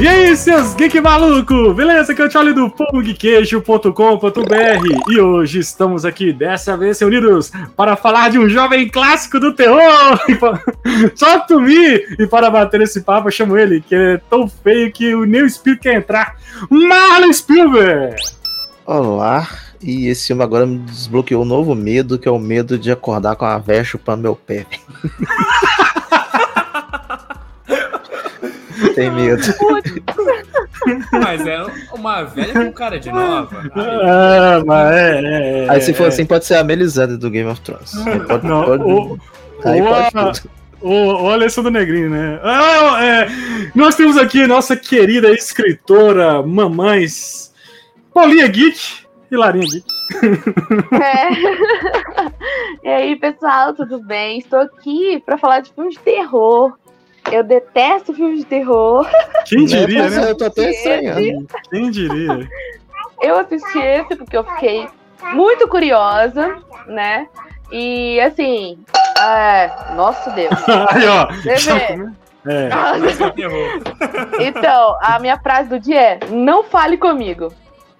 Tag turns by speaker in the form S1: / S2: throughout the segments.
S1: E aí, seus geek maluco? Beleza? Que eu te olho do pongqueijo.com.br e hoje estamos aqui, dessa vez reunidos, para falar de um jovem clássico do terror, Talk to Me! E para bater esse papo, eu chamo ele, que é tão feio que o Neil Spielberg quer entrar, Marlon Spielberg!
S2: Olá, e esse filme agora me desbloqueou um novo medo, que é o medo de acordar com a véia chupando meu pé. Tem medo.
S3: Mas é uma velha com cara de nova.
S1: Ah, mas é, é, é,
S2: Aí se for
S1: é.
S2: assim, pode ser a Melisandre do Game of Thrones. Aí pode,
S1: Não,
S2: pode-
S1: o-
S2: aí
S1: o-
S2: pode
S1: a-. O, o Alessandro Negrini, né? Ah, é, nós temos aqui nossa querida escritora, mamães, Paulinha Geek e Larinha Geek.
S4: É. e aí, pessoal, tudo bem? Estou aqui para falar de filmes de terror. Eu detesto filmes de terror.
S1: Quem diria,
S2: Pois é,
S1: né?
S2: Eu tô até estranhando.
S1: Quem diria?
S4: Eu assisti esse porque eu fiquei muito curiosa, né? E assim, é... nossa Deus.
S1: Aí, ó.
S4: Você
S1: come- É.
S4: Então, a minha frase do dia é: não fale comigo.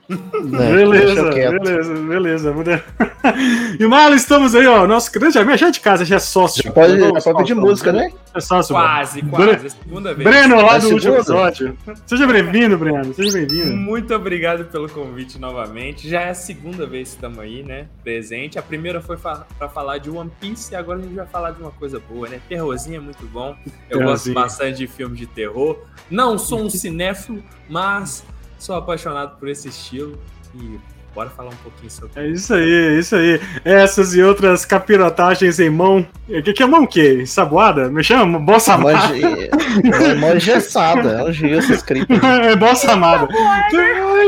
S2: Né,
S1: Beleza, beleza, beleza. Muda- E Marlon, estamos aí, ó. Nosso grande amigo, já é de casa, já é sócio.
S2: Já pode, já pode pedir
S1: sócio,
S2: música, né?
S1: É sócio.
S3: Quase, quase. É a segunda vez.
S1: Breno, lá
S2: É
S1: do último episódio. Seja bem-vindo, Breno. Seja bem-vindo.
S3: Muito obrigado pelo convite novamente. Já é a segunda vez que estamos aí, né? Presente. A primeira foi fa para falar de One Piece e agora a gente vai falar de uma coisa boa, né? Terrorzinho é muito bom. Eu gosto
S1: Terrorzinho.
S3: bastante de filmes de terror. Não sou um cinéfilo, mas sou apaixonado por esse estilo. E bora falar um pouquinho sobre
S1: É isso aí, é isso aí. Essas e outras capirotagens em mão. O que, que é mão o quê? Saboada? Me chama? Bossa amada.
S2: é mó engessada, é um gesso escrito.
S1: É bossa amada.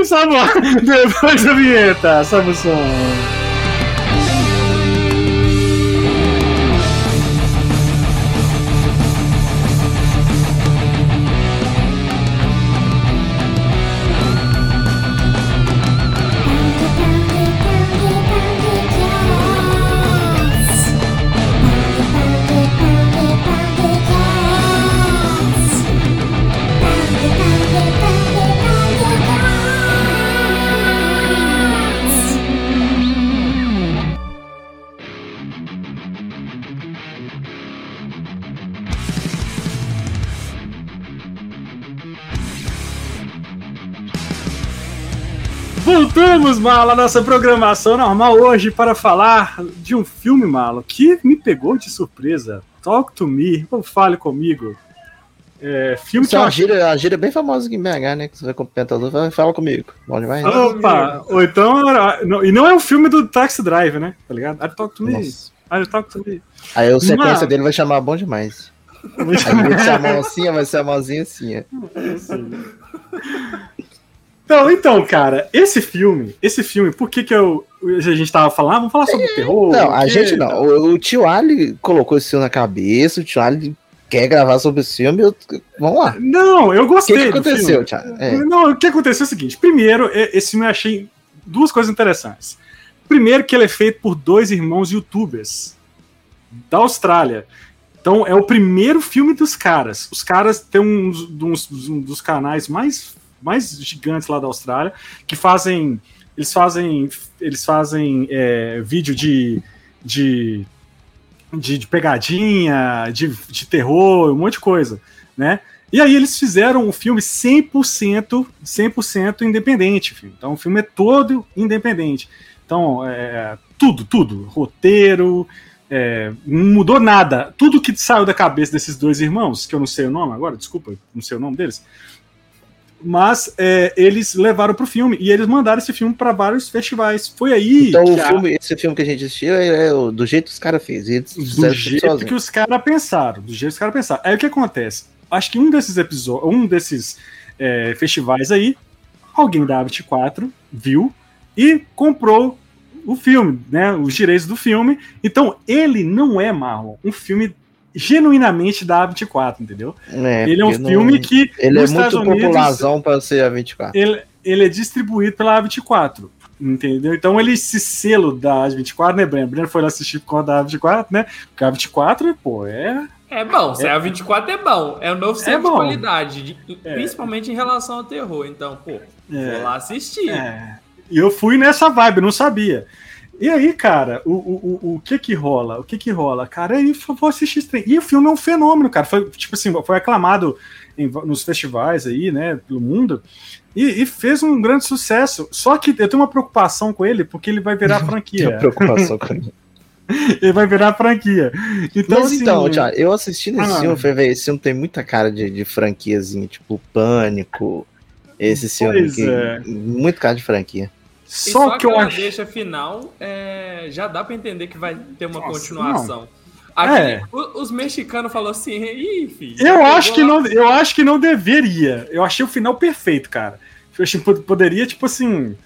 S1: Saboada. Depois da vinheta, sabe o som. Malo, à nossa programação normal hoje para falar de um filme, Malo, que me pegou de surpresa. Talk to me, ou fale comigo. É, filme
S2: Isso
S1: que
S2: é uma gíria, a gíria bem famosa aqui em BH, né? Que você vai com o pentador, fala, fala comigo. Bom demais. né?
S1: Opa! Ou então. não- E não é um filme do Taxi Drive, né? Tá ligado? I talk to me.
S2: Nossa.
S1: I talk to me.
S2: Aí a sequência
S1: Mas-
S2: dele vai chamar bom demais. De ser a mão assim, vai ser a mãozinha assim. ó.
S1: Então, então, cara, esse filme, esse filme, por que que eu, a gente tava falando, ah, vamos falar sobre terror?
S2: Não, a gente não. O, o tio Ali colocou esse filme na cabeça, o tio Ali quer gravar sobre esse filme. eu- Vamos lá.
S1: Não, eu
S2: O que,
S1: gostei
S2: que aconteceu. Thiago? É.
S1: Não, o que aconteceu é o seguinte, primeiro, é- esse filme eu achei duas coisas interessantes. Primeiro que ele é feito por dois irmãos youtubers da Austrália. Então é o primeiro filme dos caras. Os caras têm uns, uns- um dos canais mais, mais gigantes lá da Austrália que fazem. Eles fazem. Eles fazem é, vídeo de. de de, de pegadinha, de, de terror, um monte de coisa, né? E aí eles fizeram o filme 100%, 100% independente, filho. Então o filme é todo independente. Então, é, tudo, tudo, roteiro, é, não mudou nada. Tudo que saiu da cabeça desses dois irmãos, que eu não sei o nome agora, desculpa, não sei o nome deles, mas é, eles levaram pro filme e eles mandaram esse filme para vários festivais. Foi aí
S2: Então o
S1: que a-
S2: filme, esse filme que a gente assistiu é, é do jeito que os caras fez. Eles
S1: do jeito
S2: sozinho.
S1: que os caras pensaram, do jeito que os caras pensaram. Aí o que acontece? Acho que um desses episódios, um desses é, festivais aí, alguém da A24 viu e comprou o filme, né? Os direitos do filme. Então ele não é Marlon, um filme genuinamente da A24, entendeu?
S2: É,
S1: ele é um
S2: porque não-
S1: filme que
S2: Ele é
S1: nos
S2: muito
S1: Estados Unidos,
S2: popularzão pra ser a 24.
S1: ele, ele é distribuído pela A24. Entendeu? Então ele, esse selo da A24, né, Breno? Breno foi lá assistir por conta da A24, né? Porque a A24, pô, é,
S3: É bom, se é a 24 é bom. É o novo
S1: É
S3: selo de
S1: bom.
S3: qualidade, de-
S1: É.
S3: principalmente em relação ao terror. Então, pô,
S1: É.
S3: vou lá assistir.
S1: É. E eu fui nessa vibe, não sabia. E aí, cara, o, o, o, que que rola? O que que rola? Cara, aí eu vou assistir esse. E o filme é um fenômeno, cara. Foi, tipo assim, foi aclamado em nos festivais aí, né, pelo mundo. E, e fez um grande sucesso. Só que eu tenho uma preocupação com ele, porque ele vai virar
S2: Tenho
S1: franquia.
S2: preocupação com isso.
S1: ele vai virar franquia. Então,
S2: Mas
S1: assim,
S2: então, Thiago, eu assisti nesse
S1: Ah.
S2: filme, falei, esse filme tem muita cara de, de franquiazinha, tipo Pânico. Esse filme
S1: é.
S2: Muito cara de franquia.
S3: E
S1: só que eu acho.
S3: deixa final, é, já dá pra entender que vai ter uma
S1: Nossa,
S3: continuação.
S1: É.
S3: Aqui, o- os mexicanos falaram assim, ih, filho.
S1: Eu acho, que
S3: lá."
S1: não, eu acho que não deveria. Eu achei o final perfeito, cara. Eu achei poderia, tipo assim,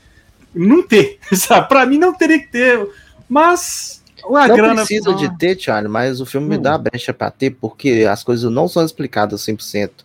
S1: não ter. Sabe? Pra mim não teria que ter. Mas a
S2: não
S1: grana.
S2: precisa de ter, Thiago, mas o filme me
S1: Hum.
S2: dá a brecha pra ter, porque as coisas não são explicadas 100%.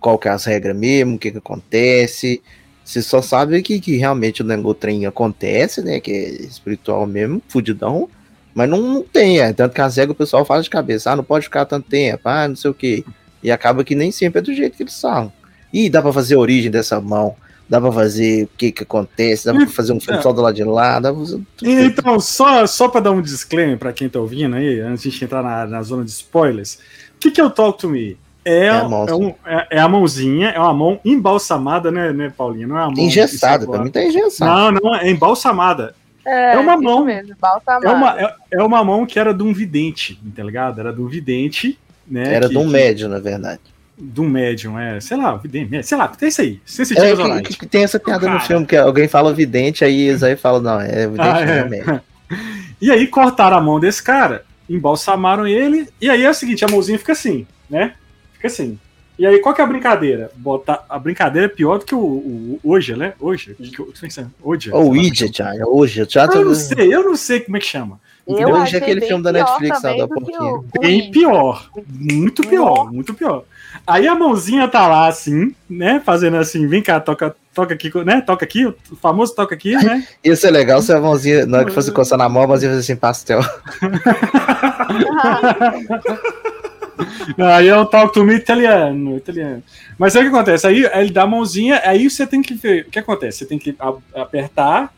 S2: Qual que é as regras mesmo, o que que acontece. Você só sabe que, que realmente o negócio acontece, né? Que é espiritual mesmo, fudidão. Mas não, não tem, é. Tanto que as regras o pessoal fala de cabeça. Ah, não pode ficar tanto tempo, ah, não sei o quê. E acaba que nem sempre é do jeito que eles falam. Ih, dá pra fazer a origem dessa mão. Dá pra fazer o que que acontece. Dá pra fazer um filme
S1: É.
S2: só do lado de lá. Dá pra fazer tudo.
S1: Então, só, só pra dar um disclaimer pra quem tá ouvindo aí, antes de a entrar na, na zona de spoilers, o que, que é o Talk to Me? É,
S2: a mão,
S1: é, um- é- é a mãozinha, é uma mão embalsamada, né, né Paulinha? Não é uma mão.
S2: Engessado,
S1: isso
S2: pra mim tá engessado.
S1: Não, não, é embalsamada.
S4: É,
S1: É uma mão.
S4: mesmo.
S1: É uma, é, é uma mão que era de um vidente, tá ligado? Era de um vidente, né?
S2: Era
S1: que-
S2: de um médio, na verdade.
S1: de um médium, é, sei lá, vidente, sei lá, tem isso aí,
S2: É,
S1: sensitivos
S2: que, que- que tem essa piada no
S3: Cara.
S2: filme, que alguém fala vidente, aí eles aí falam, não, é vidente,
S1: Ah,
S2: não é
S1: é.
S2: médio.
S1: E aí cortaram a mão desse cara, embalsamaram ele, e aí é o seguinte, a mãozinha fica assim, né? Fica assim. E aí, qual que é a brincadeira? Botar, a brincadeira é pior do que o, o, o hoje, né? Hoje. que eu- Hoje.
S2: Ou o Idiot, Thiago, hoje, o
S1: Eu não sei, eu não sei como é que chama.
S4: Eu
S2: Hoje é aquele filme da Netflix, lá, da porquinha.
S1: Bem pior. Muito pior, muito pior. Aí a mãozinha tá lá assim, né? Fazendo assim, vem cá, toca, toca aqui, né? Toca aqui, o famoso toca aqui, né?
S2: Ia ser legal se a mãozinha, na hora que fosse coçar na mão, a mãozinha fazia assim, pastel.
S1: Aí é o talk to me italiano, italiano. Mas aí o que acontece? Aí ele dá a mãozinha, aí você tem que ver. O que acontece? Você tem que apertar,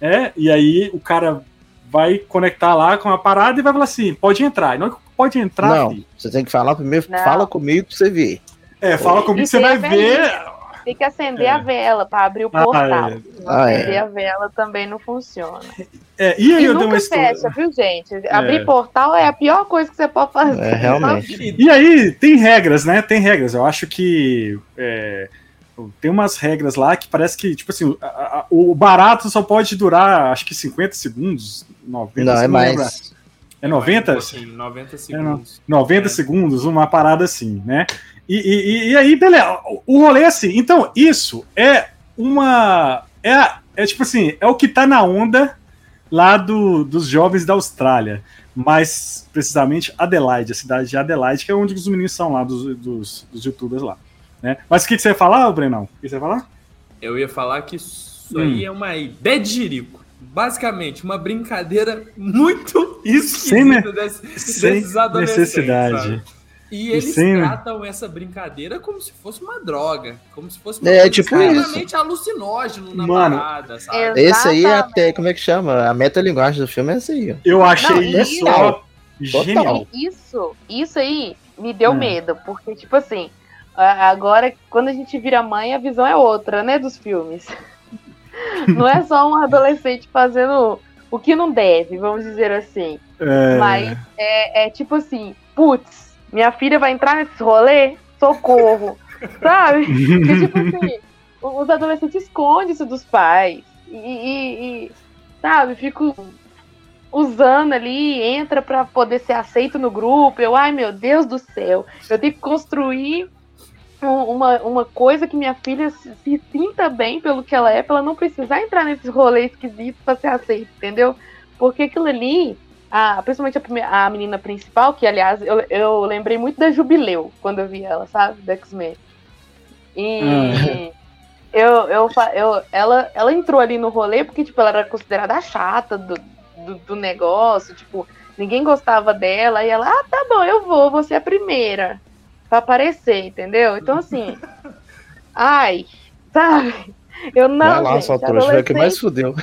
S1: é, e aí o cara vai conectar lá com a parada e vai falar assim: pode entrar. Não é que pode entrar,
S2: não,
S1: filho.
S2: você tem que falar primeiro,
S4: Não.
S2: fala comigo pra você ver.
S1: É, fala comigo,
S4: E
S1: você
S4: tem
S1: vai ver.
S4: Tem que acender
S1: É.
S4: a vela para abrir o
S1: Ah,
S4: portal.
S1: é.
S2: Ah, é.
S4: acender a vela também não funciona.
S1: É, e aí
S4: E
S1: eu dei
S4: nunca
S1: uma história.
S4: fecha, viu, gente? Abrir portal é a pior coisa que você pode fazer.
S2: É, realmente.
S1: E aí, tem regras, né? Tem regras. Eu acho que é, tem umas regras lá que parece que, tipo assim, a- a- o barato só pode durar, acho que 50 segundos, 90
S2: Não, é
S1: não lembro.
S2: mais.
S1: É 90?
S3: Assim, 90 segundos.
S1: 90
S3: É.
S1: segundos, uma parada assim, né? E, e- e aí, beleza, o- rolê é assim. Então, isso é uma. É, é tipo assim, é o que tá na onda lá do, dos jovens da Austrália. Mais precisamente Adelaide, a cidade de Adelaide, que é onde os meninos são lá, dos, dos, dos youtubers lá. Né? Mas o que, que você ia falar, Brenão? O que você ia falar?
S3: Eu ia falar que isso
S1: Hum.
S3: aí é uma ideia de jirico. Basicamente, uma brincadeira muito
S1: Sem
S3: esquisita desse-
S1: sem
S3: desses adolescentes.
S1: necessidade.
S3: sabe? E eles
S1: sem-
S3: tratam essa brincadeira como se fosse uma droga, como se fosse uma
S2: É,
S3: coisa
S2: tipo
S3: extremamente alucinógeno na
S1: Mano,
S3: parada, sabe?
S4: eu-
S2: Esse aí é
S4: Exatamente.
S2: até, como é que chama? A metalinguagem do filme é essa aí.
S1: Eu achei
S4: Não,
S1: isso
S2: total.
S1: ó, genial.
S4: E Isso, isso aí me deu
S1: Hum.
S4: medo, porque, tipo assim, agora, quando a gente vira mãe, a visão é outra, né, dos filmes. Não é só um adolescente fazendo o que não deve, vamos dizer assim.
S1: É,
S4: Mas é, é tipo assim, putz, minha filha vai entrar nesse rolê? Socorro. Sabe? Porque, tipo assim, os adolescentes escondem isso dos pais. E, e- e, sabe, fico usando ali, entra pra poder ser aceito no grupo. Eu, ai meu Deus do céu, eu tenho que construir um- uma, uma coisa que minha filha se, se sinta bem pelo que ela é, pra ela não precisar entrar nesses rolês esquisitos pra ser aceita, entendeu? Porque aquilo ali, a, principalmente a, prime- a menina principal, que aliás eu, eu lembrei muito da Jubileu quando eu vi ela, sabe? Da X-Men. E eu, eu, fa- eu, ela, ela entrou ali no rolê porque, tipo, ela era considerada a chata do, do, do negócio, tipo, ninguém gostava dela, e ela, ah, tá bom, eu vou, vou ser a primeira pra aparecer, entendeu? Então, assim, ai, sabe? Eu não.
S2: Vai lá,
S4: gente,
S2: só trouxa, foi que mais fudeu.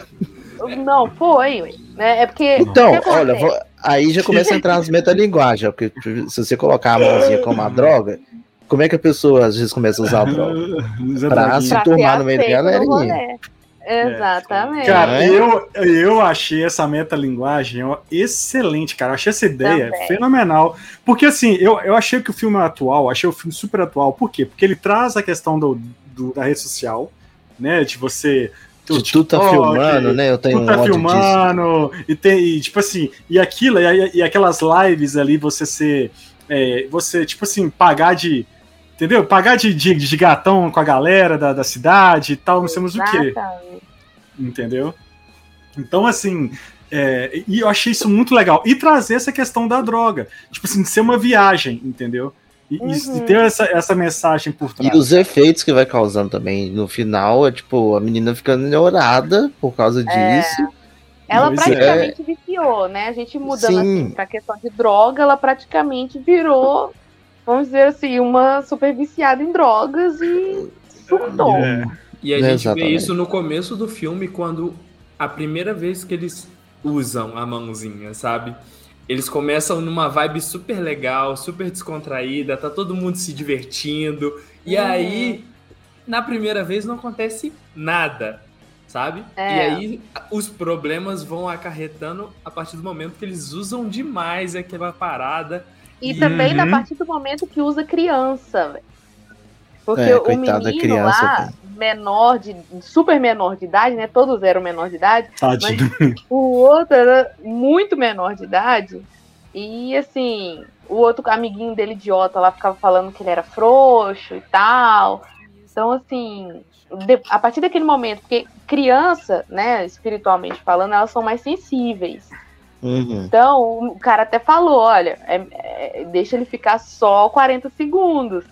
S4: Não, foi, né? É porque.
S2: Então, olha, vou- aí já começa a entrar as metalinguagens, porque se você colocar a mãozinha como uma droga, como é que a pessoa às vezes começa a usar a droga? Pra se turmar no meio da galerinha.
S4: rolê. Exatamente.
S1: Cara,
S2: É.
S1: eu, eu achei essa metalinguagem excelente, cara. Eu achei essa ideia
S4: Também.
S1: fenomenal. Porque, assim, eu, eu achei que o filme é atual, achei o filme super atual. Por quê? Porque ele traz a questão do, do- da rede social, né? De você.
S2: De tu tá filmando, né? Eu tenho
S1: Tu
S2: um
S1: tá
S2: disso.
S1: filmando, e tem, e, tipo assim, e aquilo, e, e aquelas lives ali, você ser. é, você, tipo assim, pagar de. Entendeu? Pagar de, de, de gatão com a galera da, da cidade e tal, não sei mais o quê entendeu? Então, assim, é, e eu achei isso muito legal. E trazer essa questão da droga, tipo assim, de ser uma viagem, entendeu? E,
S4: Uhum.
S1: e ter essa, essa mensagem por trás.
S2: E os efeitos que vai causando também. No final, é tipo, a menina ficando neurada por causa
S4: É.
S2: disso.
S4: Ela
S1: Pois é.
S4: praticamente viciou, né? A gente mudando
S2: Sim.
S4: assim pra questão de droga, ela praticamente virou, vamos dizer assim, uma super viciada em drogas e surtou.
S1: É,
S3: E a gente vê
S2: Exatamente.
S3: isso no começo do filme, quando a primeira vez que eles usam a mãozinha, sabe? Eles começam numa vibe super legal, super descontraída, tá todo mundo se divertindo. E
S4: Uhum.
S3: aí, na primeira vez, não acontece nada, sabe?
S4: É.
S3: E aí, os problemas vão acarretando a partir do momento que eles usam demais aquela parada.
S4: E também
S1: Uhum.
S4: na partir do momento que usa criança, velho. Porque
S2: É,
S4: o menino
S2: criança,
S4: lá, menor de. super menor de idade, né? Todos eram menor de idade.
S1: tadinho.
S4: O outro era muito menor de idade. E assim, o outro amiguinho dele idiota lá ficava falando que ele era frouxo e tal. Então, assim, de- a partir daquele momento, porque criança, né, espiritualmente falando, elas são mais sensíveis.
S2: Uhum.
S4: Então, o cara até falou: olha, é- é- deixa ele ficar só 40 segundos.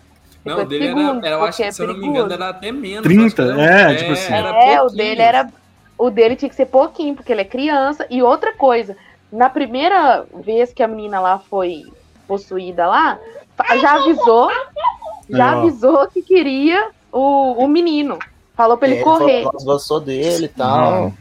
S3: Não,
S4: 50
S3: o dele era,
S4: segundos,
S3: era- eu acho que,
S4: é
S3: se eu não me engano, era até menos.
S1: 30,
S3: acho que
S1: é, tipo assim.
S3: era
S4: É, o dele era. O dele tinha que ser pouquinho, porque ele é criança. E outra coisa, na primeira vez que a menina lá foi possuída lá, já avisou, já
S1: É,
S4: avisou que queria o, o menino. Falou pra ele
S2: É,
S4: correr.
S2: falou, Gostou dele e tal.
S1: Mano,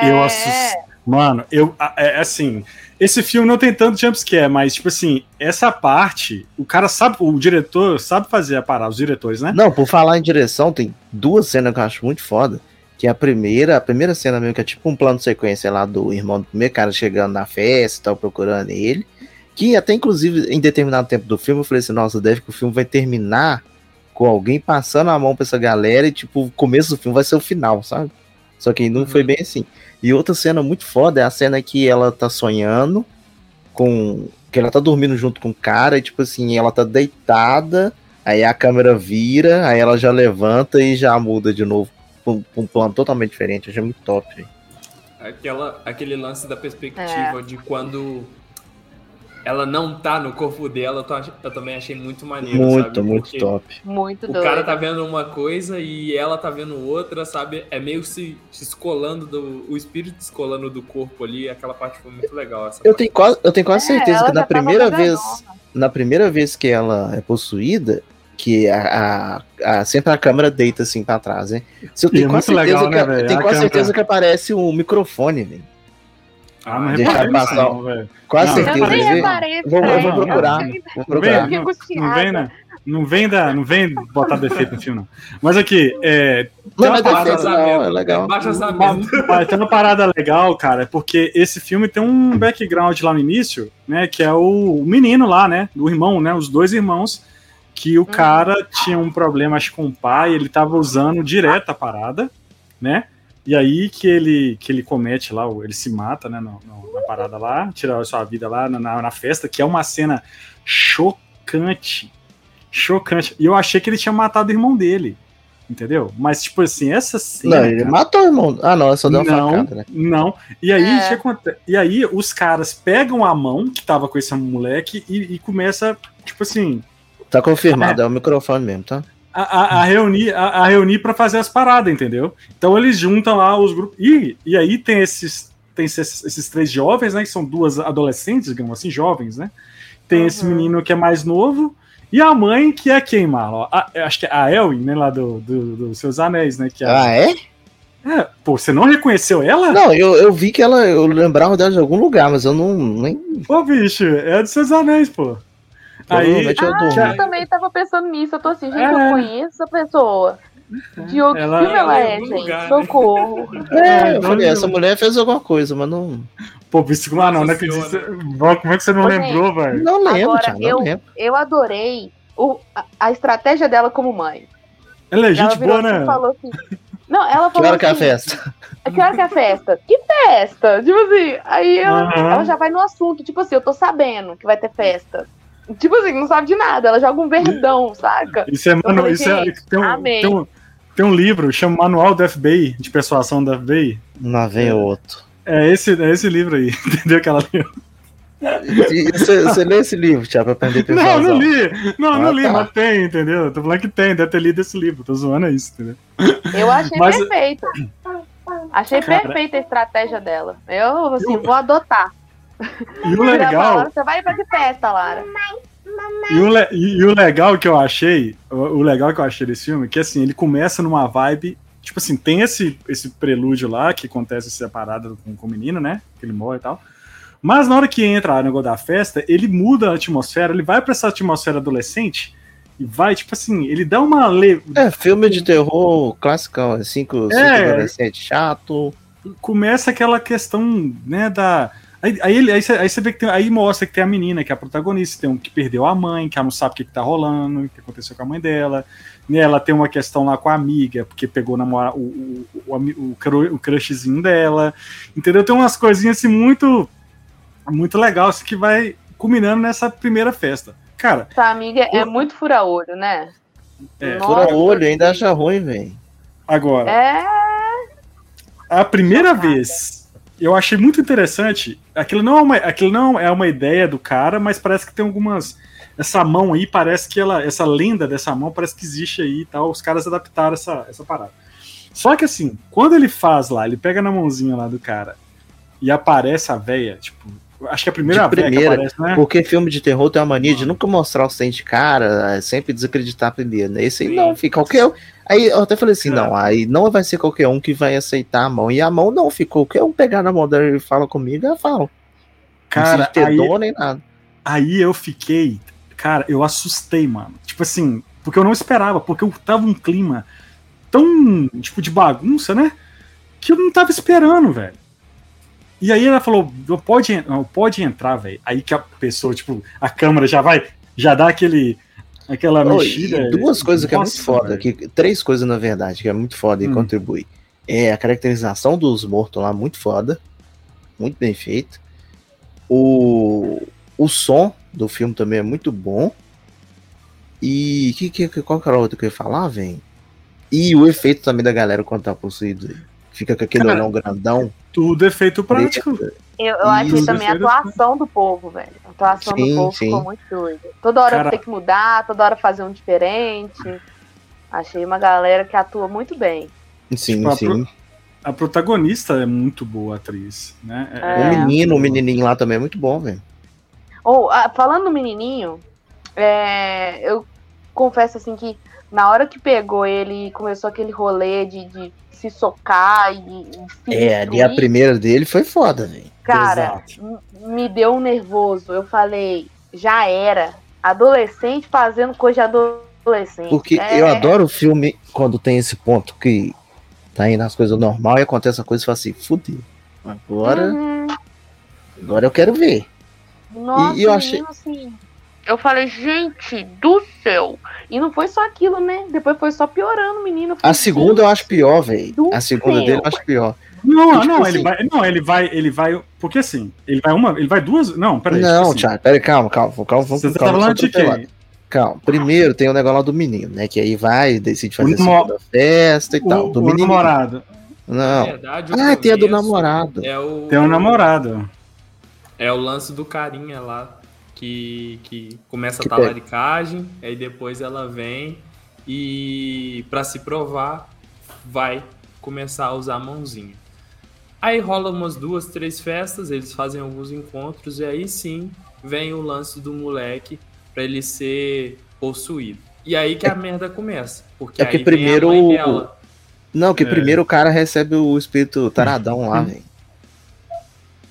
S4: É,
S1: eu assusto. Mano, eu. a- É assim. Esse filme não tem tanto jumpscare, mas, tipo assim, essa parte, o cara sabe, o diretor sabe fazer a parada, os diretores, né?
S2: Não, por falar em direção, tem duas cenas que eu acho muito foda. Que a primeira, a primeira cena mesmo, que é tipo um plano de sequência lá do irmão do primeiro cara chegando na festa e tal, procurando ele. Que até, inclusive, em determinado tempo do filme, eu falei assim, nossa, deve que o filme vai terminar com alguém passando a mão pra essa galera e, tipo, o começo do filme vai ser o final, sabe? Só que não
S3: Uhum.
S2: foi bem assim. E outra cena muito foda é a cena que ela tá sonhando com. que ela tá dormindo junto com o cara e, tipo assim, ela tá deitada. Aí a câmera vira, aí ela já levanta e já muda de novo pra um, um plano totalmente diferente. Eu achei muito top. velho.
S3: Aquela, aquele lance da
S4: É.
S3: perspectiva de quando ela não tá no corpo dela, eu, tô ach- eu também achei muito maneiro.
S2: Muito,
S3: sabe?
S2: muito
S3: Porque
S2: top.
S4: muito
S3: O
S4: doido.
S3: cara tá vendo uma coisa e ela tá vendo outra, sabe? É meio se, se escolando do. O espírito descolando do corpo ali, aquela parte foi muito legal. Essa
S2: Eu
S3: parte.
S2: tenho quase, eu tenho quase
S4: É,
S2: certeza
S4: ela
S2: que na primeira vez,
S4: nova.
S2: na primeira vez que ela é possuída, que a, a- a- sempre a câmera deita assim pra trás, né? Se eu
S1: E é
S2: tenho quase
S1: muito
S2: certeza,
S1: legal,
S2: que,
S1: né,
S2: eu
S1: velho?
S2: tenho quase certeza que aparece o microfone, velho.
S1: Ah, repara
S2: passar,
S1: nisso, não, velho.
S2: Quase
S1: Não,
S2: certeza. Vê?
S4: reparei,
S2: Vou, eu vou procurar.
S4: Eu
S2: Vou
S1: Não
S2: procurar.
S1: não, não vem, né? Não vem, da, não vem botar defeito no filme, não. Mas aqui, é,
S2: Não,
S1: parada
S2: defeito não, é legal.
S3: Baixa
S1: uma- tem uma parada legal, cara, porque esse filme tem um background lá no início, né? Que é o, o menino lá, né? O irmão, né? Os dois irmãos. Que o cara tinha um problema, acho, com o pai, ele tava usando direto a parada, né? E aí que ele, que ele comete lá, ele se mata, né, no- no- na parada lá, tira a sua vida lá na, na, festa, que é uma cena chocante. Chocante. E eu achei que ele tinha matado o irmão dele, entendeu? Mas, tipo assim, essa cena.
S2: Não, ele
S1: cara,
S2: matou o irmão. Ah, não, só deu uma
S1: não,
S2: facada, né?
S1: não. E aí,
S4: É.
S1: o que acontece? e aí os caras pegam a mão que tava com esse moleque e, e começa, tipo assim,
S2: Tá confirmado, é o microfone mesmo, tá?
S1: A, a- a reunir a, a reunir para fazer as paradas, entendeu? Então eles juntam lá os grupos e, e aí tem esses tem esses, esses três jovens, né? Que são duas adolescentes, digamos assim, jovens, né? Tem esse
S4: Uhum.
S1: menino que é mais novo. E a mãe, que é quem, Marlon? Acho que é a Elwin, né? Lá do, do, do Seus Anéis, né? Que é,
S2: Ah, é?
S1: é, pô, você não reconheceu ela?
S2: Não, eu, eu vi que ela. Eu lembrava dela de algum lugar, mas eu não. Nem,
S1: Pô, bicho, é a dos Seus Anéis, pô. Aí,
S2: provavelmente eu.
S4: Eu também tava pensando nisso. Eu tô assim, gente,
S1: É.
S4: eu conheço essa pessoa. De outro
S1: Ela-
S4: filme ela
S3: ela
S4: é,
S3: algum
S4: gente.
S3: lugar, né?
S4: Socorro.
S2: É, eu
S1: então
S2: falei, essa mulher fez alguma coisa, mas não.
S1: pô, bicho, ah, não, não acredito. Val, Como é que você não
S4: Ô,
S1: lembrou, velho?
S2: Não lembro,
S4: Agora,
S2: não
S4: eu-
S2: lembro.
S4: Eu adorei o, a, a estratégia dela como mãe.
S1: Ela é
S4: ela
S1: gente
S4: virou
S1: boa,
S4: assim
S1: né?
S4: falou assim. Não, ela
S2: Que
S4: falou
S2: hora que é a
S4: assim,
S2: festa?
S4: Que hora que é a festa? Que festa? Tipo assim, aí ela,
S1: Aham.
S4: ela já vai no assunto, tipo assim, eu tô sabendo que vai ter festa. Tipo assim, não sabe de nada, ela joga um verdão, saca?
S1: Isso é, mano,
S4: falei,
S1: isso é, tem, um,
S4: amei.
S1: tem, um, tem um livro, chama Manual do FBI, de persuasão do FBI.
S2: Lá vem outro.
S1: É esse, é esse livro aí, entendeu? Que ela leu.
S2: Você, você lê esse livro, Thiago, pra aprender
S1: Não,
S2: persuasão?
S1: não li. Não, não
S2: Ah,
S1: li,
S2: tá.
S1: mas tem, entendeu? Tô falando que tem, deve ter lido esse livro. Tô zoando é isso, entendeu?
S4: Eu achei
S1: Mas-
S4: perfeito. Achei
S1: Cara.
S4: perfeita a estratégia dela. Eu, assim,
S1: Eu-
S4: vou adotar.
S1: E o legal,
S4: Você vai pra que festa, Lara?
S1: e o, le- e o legal que eu achei, o, legal que eu achei desse filme, é que assim, ele começa numa vibe. Tipo assim, tem esse, esse prelúdio lá que acontece separado com, com o menino, né? Que ele morre e tal. Mas na hora que entra o negócio da festa, ele muda a atmosfera, ele vai pra essa atmosfera adolescente e vai, tipo assim, ele dá uma. Le...
S2: É, filme de terror classicão, cinco, cinco
S1: É.
S2: adolescentes chato.
S1: começa aquela questão, né, da. Aí, aí, ele- aí, você, aí você vê que tem, aí mostra que tem a menina, que é a protagonista, tem um que perdeu a mãe, que ela não sabe o que, que tá rolando, o que aconteceu com a mãe dela. Né, ela tem uma questão lá com a amiga, porque pegou namora, o, o, o, o, cru- o crushzinho dela. Entendeu? Tem umas coisinhas assim muito. Muito legal, assim, que vai culminando nessa primeira festa. Cara,
S4: Essa amiga é
S1: Eu-
S4: muito fura-olho, né?
S1: É,
S4: Nossa,
S2: Fura olho, ainda acha ruim, velho.
S1: agora.
S4: É.
S1: A primeira
S4: Chocada.
S1: vez, eu achei muito interessante. Aquilo não, é uma, aquilo não é uma ideia do cara, mas parece que tem algumas. Essa mão aí, parece que ela. Essa lenda dessa mão parece que existe aí e tal. Os caras adaptaram essa, essa parada. Só que assim, quando ele faz lá, ele pega na mãozinha lá do cara e aparece a véia, tipo. Acho que é a primeira
S2: De primeira,
S1: aparece, né?
S2: Porque filme de terror tem uma mania de nunca mostrar o dente de cara, é sempre desacreditar primeiro, né? Esse aí não, fica qualquer. Aí eu até falei assim,
S1: É.
S2: não, aí não vai ser qualquer um que vai aceitar a mão. E a mão não, ficou qualquer um pegar na mão dela e fala comigo, eu falo. não
S1: Cara,
S2: precisa ter
S1: aí,
S2: dor nem nada.
S1: aí eu fiquei. Cara, eu assustei, mano. Tipo assim, porque eu não esperava, porque eu tava um clima tão, tipo, de bagunça, né? Que eu não tava esperando, velho. E aí ela falou, pode, não, pode entrar, velho. Aí que a pessoa, tipo, a câmera já vai, já dá aquele, aquela
S2: Ô,
S1: mexida.
S2: duas coisas que é muito foda,
S1: velho.
S2: que, três coisas na verdade, que é muito foda e
S1: Hum.
S2: contribui. É a caracterização dos mortos lá, muito foda. Muito bem feito. O, o som do filme também é muito bom. E que, que, que- qual que era o outro que eu ia falar, velho? E o efeito também da galera quando tá possuído. Fica com aquele
S1: Cara,
S2: olhão grandão.
S1: Tudo efeito prático.
S4: Eu, eu achei também a atuação do povo, velho. A atuação
S2: Sim,
S4: do povo
S2: sim.
S4: ficou muito doida. Toda hora
S1: Cara-
S4: tem que mudar, toda hora fazer um diferente. Achei uma galera que atua muito bem.
S2: Sim,
S1: Tipo, a
S2: sim.
S1: A protagonista é muito boa atriz, né?
S2: O
S4: É.
S2: menino, o menininho lá também é muito bom, velho.
S4: Ou, ah, falando no menininho, é, eu confesso assim que na hora que pegou ele e começou aquele rolê de, de se socar e, se
S2: É, ali a primeira dele foi foda, velho.
S4: cara, me deu um nervoso. Eu falei, já era. Adolescente fazendo coisa de adolescente.
S2: Porque
S4: É,
S2: eu adoro o filme quando tem esse ponto que tá indo as coisas normal e acontece a coisa e fala assim, fudeu. Agora,
S4: Uhum.
S2: agora eu quero ver.
S4: Nossa,
S2: E eu achei-
S4: assim. Eu falei, gente do céu. E não foi só aquilo, né? Depois foi só piorando o menino.
S2: A segunda eu acho pior, velho. A segunda
S4: céu.
S2: dele eu acho pior.
S1: Não,
S2: Tipo
S1: não,
S2: assim-
S1: ele vai, não, ele vai, ele vai, porque assim, ele vai uma, ele vai duas, não, peraí.
S2: não,
S1: tipo assim,
S2: Thiago, peraí, calma, calma, calma, vamos
S1: Você tá
S2: calma.
S1: falando de quem?
S2: Calma, primeiro tem o negócio lá do menino, né? Que aí vai, decide fazer
S1: O
S2: a festa e
S1: O,
S2: tal. Do
S1: o
S2: menino.
S1: namorado.
S2: Não.
S3: Na verdade, o
S2: Ah, tem a do
S3: começo
S2: namorado.
S3: É o,
S1: Tem um namorado.
S3: É o lance do carinha lá, que, que começa
S2: Que
S3: a talaricagem, aí depois ela vem e, pra se provar, vai começar a usar a mãozinha. Aí rola umas duas, três festas, eles fazem alguns encontros e aí sim vem o lance do moleque para ele ser possuído. E aí que a merda começa. Porque
S2: É que
S3: aí
S2: primeiro
S3: vem a mãe
S2: o-
S3: dela.
S2: Não, que
S1: É.
S2: primeiro o cara recebe o espírito taradão lá, velho.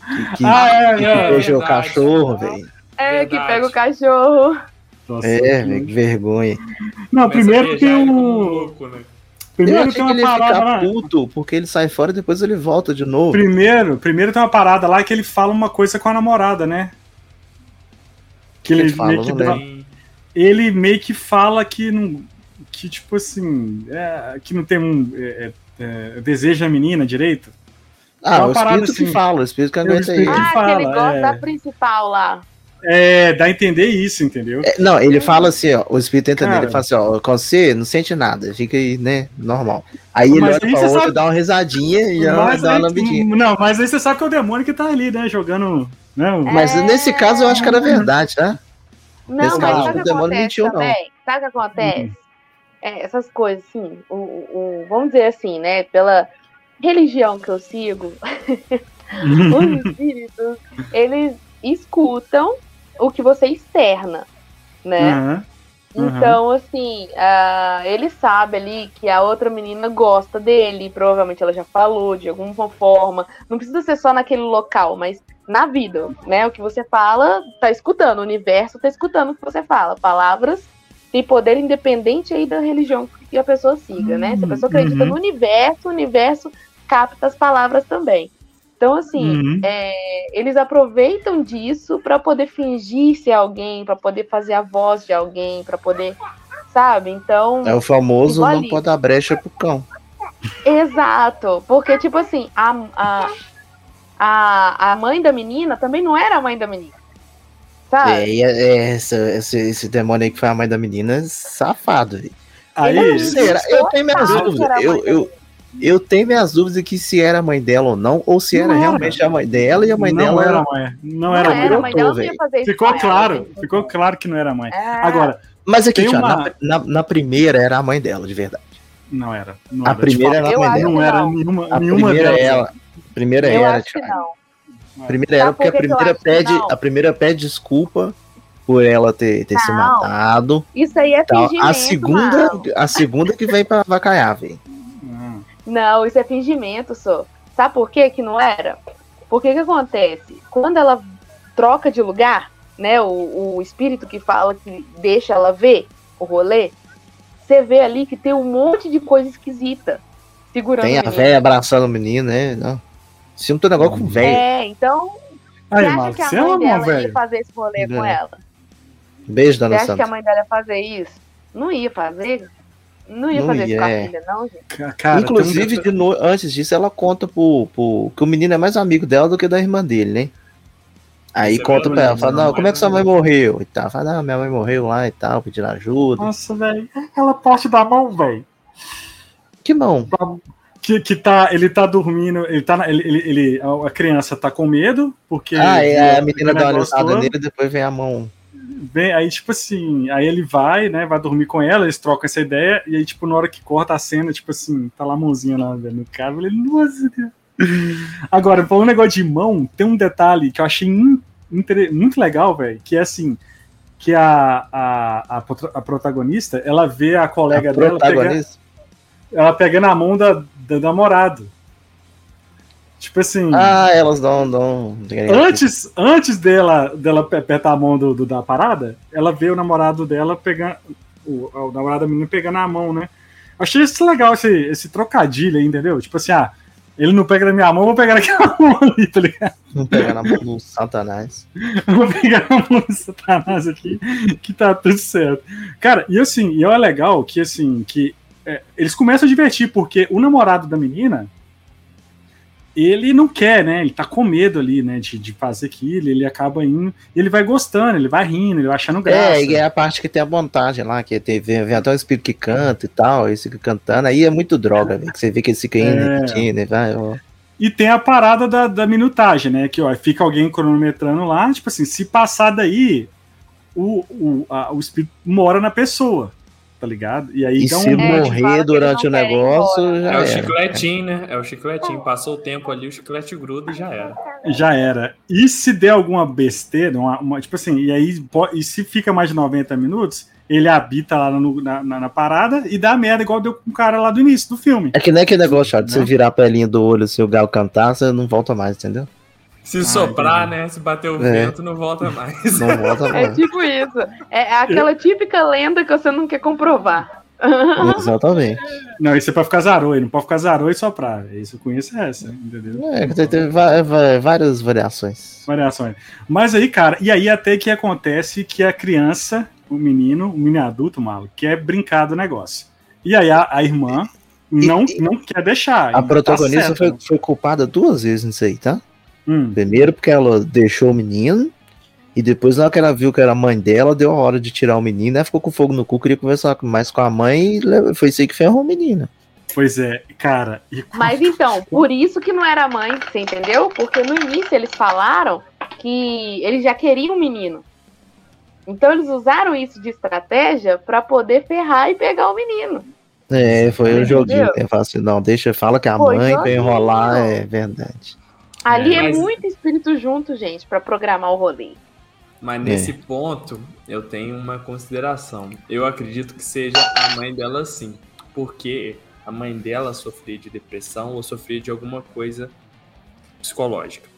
S2: Que, que,
S1: Ah, é,
S2: que
S1: é,
S2: beija o cachorro, velho.
S4: É, que
S3: Verdade.
S4: pega o cachorro.
S1: Nossa,
S2: É,
S1: que-
S2: velho, que vergonha.
S1: Não,
S3: Começa
S1: primeiro
S3: ele como um
S1: o.
S3: louco, né?
S2: Eu
S1: Primeiro
S2: achei
S1: tem
S2: que
S1: uma
S2: ele ia
S1: parada
S2: ficar
S1: lá.
S2: puto, porque ele sai fora e depois ele volta de novo.
S1: Primeiro, primeiro tem uma parada lá que ele fala uma coisa com a namorada, né? Que ele,
S2: Ele fala,
S1: meio que
S2: não
S1: dá- ele meio que fala que não. Que tipo assim. é, que não tem um. É, é, é, deseja a menina direito.
S2: Ah,
S1: uma
S2: o
S1: parada
S2: espírito que
S1: assim.
S2: fala, o espírito que
S1: É o
S2: aguenta ele.
S1: que-
S4: Ah, que ele
S1: fala,
S4: gosta
S1: é.
S4: da principal lá.
S1: É, dá a entender isso, entendeu?
S2: É, não, ele fala assim, ó, o espírito entra
S1: Cara.
S2: nele, ele fala assim, ó, com você não sente nada, fica aí, né, normal. Aí ele
S1: Mas
S2: olha
S1: aí
S2: pra outra,
S1: sabe-
S2: dá uma risadinha e já
S1: mas,
S2: dá uma
S1: aí,
S2: lambidinha.
S1: não, mas aí você sabe que é o demônio que tá ali, né? Jogando. Né? o-
S2: Mas
S4: É.
S2: nesse caso eu acho que era verdade, tá?
S4: Não,
S2: Esse
S4: mas sabe
S2: o demônio
S4: acontece
S2: mentiu, não.
S4: também? Sabe o que acontece?
S1: Uhum.
S4: É, essas coisas, assim, o, o- vamos dizer assim, né? Pela religião que eu sigo, os espíritos, eles escutam o que você externa, né?
S1: Aham. Uhum.
S4: Então, assim, ah, ele sabe ali que a outra menina gosta dele, provavelmente ela já falou de alguma forma. Não precisa ser só naquele local, mas na vida, né? O que você fala, tá escutando, o universo tá escutando o que você fala. Palavras têm poder independente aí da religião que a pessoa siga, né? Se a pessoa acredita
S1: Uhum.
S4: no universo, o universo capta as palavras também. Então, assim,
S1: Uhum.
S4: é, eles aproveitam disso para poder fingir ser alguém, para poder fazer a voz de alguém, para poder, sabe? Então,
S2: É o famoso não pode dar brecha pro cão.
S4: exato, porque tipo assim, a, a, a, a mãe da menina também não era a mãe da menina,
S2: É,
S4: sabe?
S2: e é- é esse, esse, esse demônio aí que foi a mãe da menina, é safado.
S1: Aí,
S2: Será? Eu tenho minhas dúvidas. Eu, eu, eu tenho minhas dúvidas de que se era a mãe dela ou não, ou se
S1: Não
S2: era
S1: era.
S2: realmente a mãe dela e a mãe
S1: não
S2: dela
S1: era
S2: era.
S1: a mãe. Não era a
S4: era,
S1: mãe.
S4: a mãe dela não
S2: velho.
S4: fazer isso
S1: Ficou
S4: com ela,
S1: claro,
S4: gente.
S1: ficou claro que não era a mãe.
S4: É.
S1: Agora,
S2: Mas aqui,
S1: uma-
S2: na, na, na primeira era a mãe dela, de verdade.
S1: não era. Não
S2: A
S1: era.
S2: primeira era a mãe dela.
S1: não era nenhuma,
S2: A
S1: nenhuma
S2: primeira
S1: delas.
S2: ela. A primeira
S4: eu
S2: era,
S4: acho que
S2: Thiago.
S4: não.
S2: A primeira era porque a primeira pede, a primeira pede desculpa por ela ter, ter se matado.
S4: Isso aí é
S2: Tal.
S4: fingimento,
S2: A segunda, a segunda que vem pra vacaiar, velho.
S1: Não.
S4: Isso é fingimento, só. Sabe por que que não era? Porque que acontece? Quando ela troca de lugar, né, o, o espírito que fala que deixa ela ver o rolê, você vê ali que tem um monte de coisa esquisita segurando
S2: Tem a velha abraçando o menino, né? Não. Se não tem negócio com velho.
S4: É, então,
S1: Aí,
S4: você acha que a
S1: você é
S4: mãe
S1: uma
S4: dela ia
S1: velho.
S4: fazer esse rolê com
S2: Não.
S4: ela?
S2: Beijo,
S4: Você
S2: dona
S4: acha que a
S2: Santa.
S4: mãe dela ia fazer isso? Não ia fazer. Não ia
S2: Não
S4: fazer isso com a
S2: ia, é.
S4: filha, não, gente.
S1: Ca- Cara,
S2: Inclusive,
S1: um-
S2: de no- antes disso, ela conta pro, pro. que o menino é mais amigo dela do que da irmã dele, né? Aí
S3: é
S2: conta pra ela, fala,
S1: verdade,
S2: não, como é que sua mãe morreu? E tal. Fala, não, minha mãe morreu lá e tal, pedindo ajuda.
S1: Nossa, velho. Aquela parte da mão, velho.
S2: Que mão.
S1: Que, que tá, ele tá dormindo, ele tá, ele, ele, ele- a criança tá com medo, porque...
S2: Ah, é, a menina dá uma
S1: todo.
S2: nele e depois vem a mão.
S1: Bem, aí, tipo assim, aí ele vai, né, vai dormir com ela, eles trocam essa ideia, e aí, tipo, na hora que corta a cena, tipo assim, tá lá a mãozinha lá, velho, no carro, ele, nossa, Deus. Agora, falando um negócio de mão, tem um detalhe que eu achei muito legal, velho, que é assim, que a, a, a, a protagonista, ela vê a colega
S2: A
S1: dela ela pegando a mão da, da namorado. Tipo assim,
S2: Ah, elas dão. dão...
S1: antes, antes dela, dela pe- apertar a mão do, do- da parada, ela vê o namorado dela pegando. O, o namorado da menina pegando a mão, né? Achei isso legal, esse, esse trocadilho aí, entendeu? Tipo assim, ah, ele não pega na minha mão, eu vou pegar naquela mão ali, tá ligado?
S2: Não pega na mão do Satanás.
S1: Vou pegar a mão do Satanás aqui, que tá tudo certo. Cara, e assim, e é legal que assim, que é, eles começam a divertir, porque o namorado da menina, ele não quer, né? Ele tá com medo ali, né? De, de fazer aquilo, ele acaba indo, ele vai gostando, ele vai rindo, ele vai achando graça.
S2: É, e é a parte que tem a montagem lá, que tem, vem, vem até um espírito que canta e tal, aí fica cantando, aí é muito droga, velho, você vê que ele fica indo,
S1: É.
S2: repetindo, e vai, ó.
S1: E tem a parada da, da minutagem, né? Que ó, fica alguém cronometrando lá, tipo assim, se passar daí, o, o, a- o espírito mora na pessoa. Tá ligado? E aí
S2: E
S1: dá
S2: se
S1: um.
S4: É,
S2: morrer durante o negócio,
S4: embora.
S2: já
S3: É o chicletinho, né? É o chicletinho. Passou o tempo ali, o chiclete gruda e já era.
S1: Já era. E se der alguma besteira, uma, uma- tipo assim, e aí e se fica mais de 90 minutos, ele habita lá no- na, na- na parada e dá merda, igual deu com o cara lá do início do filme.
S2: É que nem aquele negócio, chato, de você
S1: Né?
S2: virar a pelinha do olho, se o galo cantar, você não volta mais, entendeu?
S3: Se soprar, né? Se bater o
S2: É.
S3: vento, não volta mais.
S2: Não volta
S4: É
S2: mais.
S4: tipo isso. É aquela típica lenda que você não quer comprovar.
S2: Exatamente.
S1: Não, isso é pra ficar zaroi, não pode ficar zaroi e soprar. Isso eu conheço essa, entendeu?
S2: É, va- várias variações.
S1: Variações. Mas aí, cara, e aí até que acontece que a criança, o menino, o menino adulto, malo, quer brincar do negócio. E aí a, a irmã não, não quer deixar.
S2: A
S1: E tá
S2: protagonista
S1: certa.
S2: foi, foi culpada duas vezes nisso aí, tá?
S1: Hum,
S2: Primeiro porque ela deixou o menino, e depois na hora que ela viu que era a mãe dela, deu a hora de tirar o menino, ela ficou com fogo no cu, queria conversar mais com a mãe, e foi isso aí que ferrou o menino.
S1: pois é, cara. E,
S4: Mas então, por isso que não era mãe, você entendeu? Porque no início eles falaram que eles já queriam um menino. Então eles usaram isso de estratégia pra poder ferrar e pegar o menino.
S2: É, foi um
S4: Entendeu?
S2: joguinho. Né? Fala assim, não, deixa, fala que a
S4: Foi
S2: mãe vai enrolar, é verdade.
S4: Ali
S3: É,
S4: é,
S3: mas-
S4: muito espírito junto, gente, pra programar o rolê.
S3: Mas nesse ponto, eu tenho uma consideração. Eu acredito que seja a mãe dela sim. Porque a mãe dela sofria de depressão ou sofria de alguma coisa psicológica.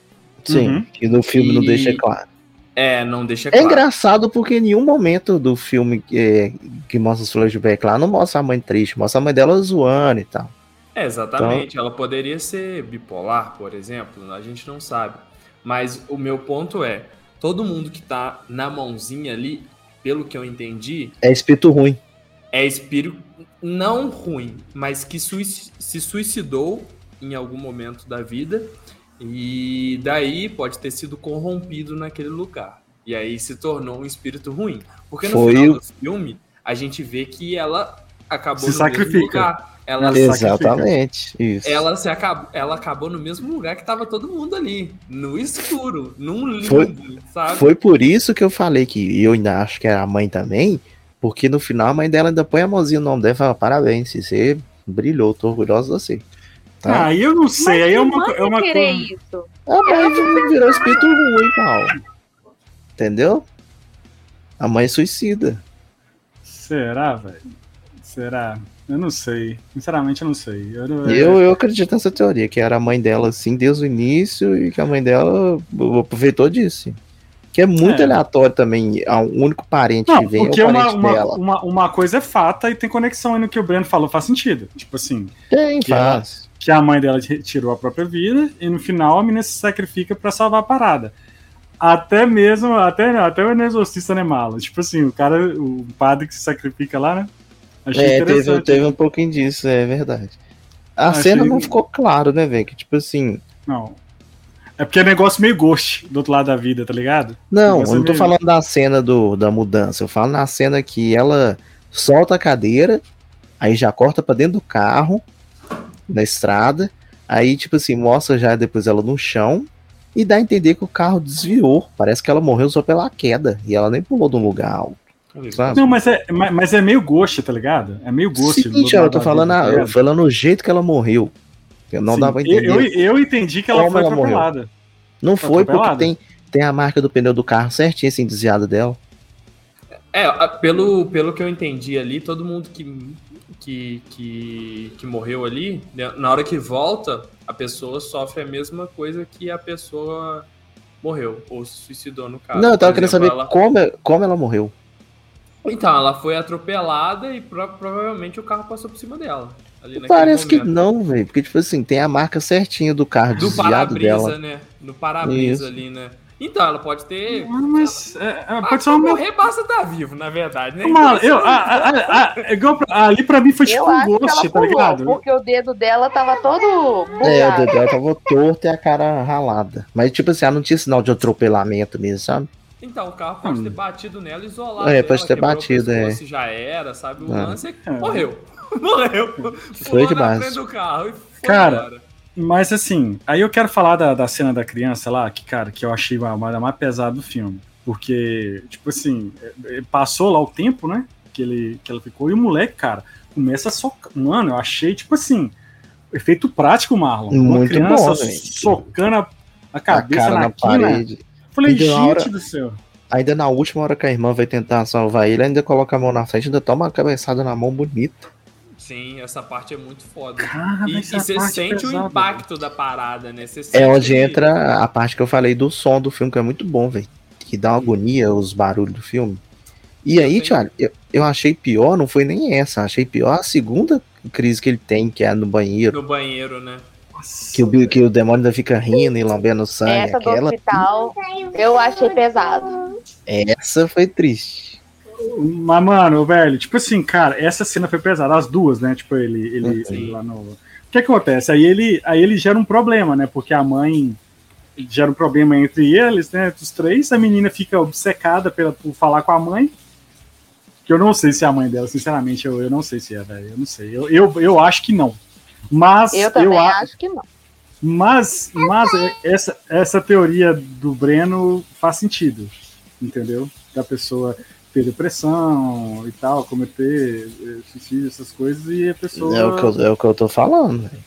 S2: Sim,
S1: Uhum.
S2: que no filme não
S3: E-
S2: deixa claro.
S3: É, não deixa
S2: É
S3: claro.
S2: engraçado porque em nenhum momento do filme que, que mostra os flashbacks lá, não mostra a mãe triste, mostra a mãe dela zoando e tal.
S3: É, exatamente. Ela poderia ser bipolar, por exemplo, a gente não sabe. Mas o meu ponto é, todo mundo que tá na mãozinha ali, pelo que eu entendi,
S2: É espírito ruim.
S3: é espírito não ruim, mas que sui- se suicidou em algum momento da vida e daí pode ter sido corrompido naquele lugar. E aí se tornou um espírito ruim. Porque no
S2: Foi
S3: final
S2: o-
S3: do filme, a gente vê que ela acabou
S1: Se
S3: no
S1: sacrifica.
S3: mesmo lugar. Ela,
S1: Ela
S3: ela.
S2: Exatamente. Isso.
S3: se acabou, ela acabou no mesmo lugar que tava todo mundo ali, no escuro, num limbo,
S2: Foi-
S3: sabe?
S2: Foi por isso que eu falei que eu ainda acho que era a mãe também, porque no final a mãe dela ainda põe a mãozinha no nome dela e fala: parabéns, você brilhou, tô orgulhosa de você. Tá?
S1: Ah, aí eu não sei, aí é uma, é uma coisa.
S4: isso.
S2: A mãe virou espírito ruim, Paulo. Entendeu? A mãe suicida.
S1: Será, velho? Será? Eu não sei. Sinceramente, eu não sei. Eu, não-
S2: Eu, eu acredito nessa teoria, que era a mãe dela assim desde o início e que a mãe dela aproveitou disso. Que é muito
S1: É.
S2: aleatório também. O único parente
S1: Não,
S2: que vem
S1: porque
S2: é o
S1: uma,
S2: parente
S1: uma,
S2: dela.
S1: uma, uma coisa é fata e tem conexão aí no que o Breno falou, faz sentido. Tipo assim,
S2: Tem,
S1: que
S2: faz.
S1: que a mãe dela ti- tirou a própria vida e no final a menina se sacrifica pra salvar a parada. Até mesmo, até, até o exorcista né, malo. Tipo assim, o cara, o padre que se sacrifica lá, né? Achei
S2: É, teve, teve um pouquinho disso, é verdade. A
S1: Achei-
S2: cena não ficou claro, né, velho? Que tipo assim.
S1: Não. É porque é negócio meio ghost do outro lado da vida, tá ligado?
S2: Não, eu não tô
S1: meio-
S2: falando da cena do, da mudança. Eu falo na cena que ela solta a cadeira, aí já corta pra dentro do carro, na estrada. Aí, tipo assim, mostra já depois ela no chão. E dá a entender que o carro desviou. Parece que ela morreu só pela queda. E ela nem pulou de um lugar alto. Sabe?
S1: Não, mas é, mas mas é meio ghost, tá ligado? É meio ghost. do
S2: Seguinte, eu tô falando,
S1: vida, tá
S2: a- falando o jeito que ela morreu. Eu não
S1: Sim,
S2: dava entender.
S1: eu, eu entendi que ela foi
S2: ela morreu.
S1: atropelada.
S2: Não foi porque
S1: atropelada.
S2: tem, tem a marca do pneu do carro certinho, assim, desviada dela.
S3: É, pelo, pelo que eu entendi ali, todo mundo que, que, que, que morreu ali, né, na hora que volta, a pessoa sofre a mesma coisa que a pessoa morreu, ou se suicidou no caso.
S2: não, eu tava
S3: Por
S2: querendo
S3: exemplo,
S2: saber
S3: ela-
S2: como, é- como ela morreu.
S3: Então, ela foi atropelada e pro- provavelmente o carro passou por cima dela.
S2: Parece que
S3: momento.
S2: não, velho. Porque, tipo assim, tem a marca certinha do carro
S3: Do
S2: desviado
S3: para-brisa,
S2: dela.
S3: né? Do para-brisa ali, né? Então, ela pode ter.
S1: Mas é, é,
S3: Ah,
S1: pode ser uma.
S3: morrer basta estar vivo, na verdade, né?
S1: Mano,
S3: Então,
S1: eu, a- a- a- a- igual pra- ali pra mim foi tipo
S4: eu
S1: um
S4: que
S1: ghost,
S4: ela
S1: tá ligado?
S4: porque o dedo dela tava todo
S2: É, o dedo dela tava torto e a cara ralada. Mas, tipo assim, ela não tinha sinal de atropelamento mesmo, sabe?
S3: Então, o carro pode
S1: Hum.
S3: ter batido nela, isolado.
S2: É,
S3: ela,
S2: pode ter batido, é.
S3: Já era, sabe? O
S2: Ah.
S3: lance é que
S1: É.
S3: morreu. Morreu.
S2: Foi de base.
S3: do carro e foi
S1: Cara,
S3: embora.
S1: Mas assim, aí eu quero falar da, da cena da criança lá, que, cara, que eu achei a mais, a mais pesada do filme. Porque, tipo assim, é- é- passou lá o tempo, né? que, ele, que ela ficou. E o moleque, cara, começa a socar. Mano, eu achei, tipo assim, efeito prático, Marlon. Uma
S2: Muito
S1: criança
S2: bom,
S1: socando a, a
S2: A
S1: cabeça
S2: cara
S1: na,
S2: na
S1: quina. Falei,
S2: Ainda
S1: gente
S2: na hora-
S1: do céu.
S2: Ainda na última hora que a irmã vai tentar salvar ele, ainda coloca a mão na frente, ainda toma uma cabeçada na mão bonita.
S3: Sim, essa parte é muito foda.
S1: Cara,
S3: E, e você
S1: parte
S3: sente o
S1: pesada,
S3: impacto da parada, né? Você
S2: É onde
S3: que-
S2: entra a parte que eu falei do som do filme, que é muito bom, velho. Que dá uma agonia os barulhos do filme. E aí. Thiago, eu, eu achei pior, não foi nem essa, achei pior a segunda crise que ele tem, que é no banheiro.
S3: No banheiro, né?
S1: Nossa,
S2: Que o, que o demônio ainda fica rindo e lambendo sangue.
S4: Essa do
S2: Aquela,
S4: hospital, eu achei pesado.
S2: essa foi triste.
S1: Mas, mano, velho, tipo assim, cara, essa cena foi pesada, as duas, né? Tipo, ele, ele,
S3: Sim.
S1: ele lá no. O que acontece? Aí ele, aí ele gera um problema, né? Porque a mãe gera um problema entre eles, né? Entre os três, a menina fica obcecada pela, por falar com a mãe. Que eu não sei se é a mãe dela, sinceramente, eu, eu não sei se é, velho. Eu não sei. Eu, eu, eu acho que não. Mas
S4: Eu também
S1: a-
S4: acho que não.
S1: Mas, mas essa, essa teoria do Breno faz sentido, entendeu? Da pessoa ter depressão e tal, cometer eh, suicídio, essas coisas, e a pessoa.
S2: É o, que eu, é o que eu tô falando. velho.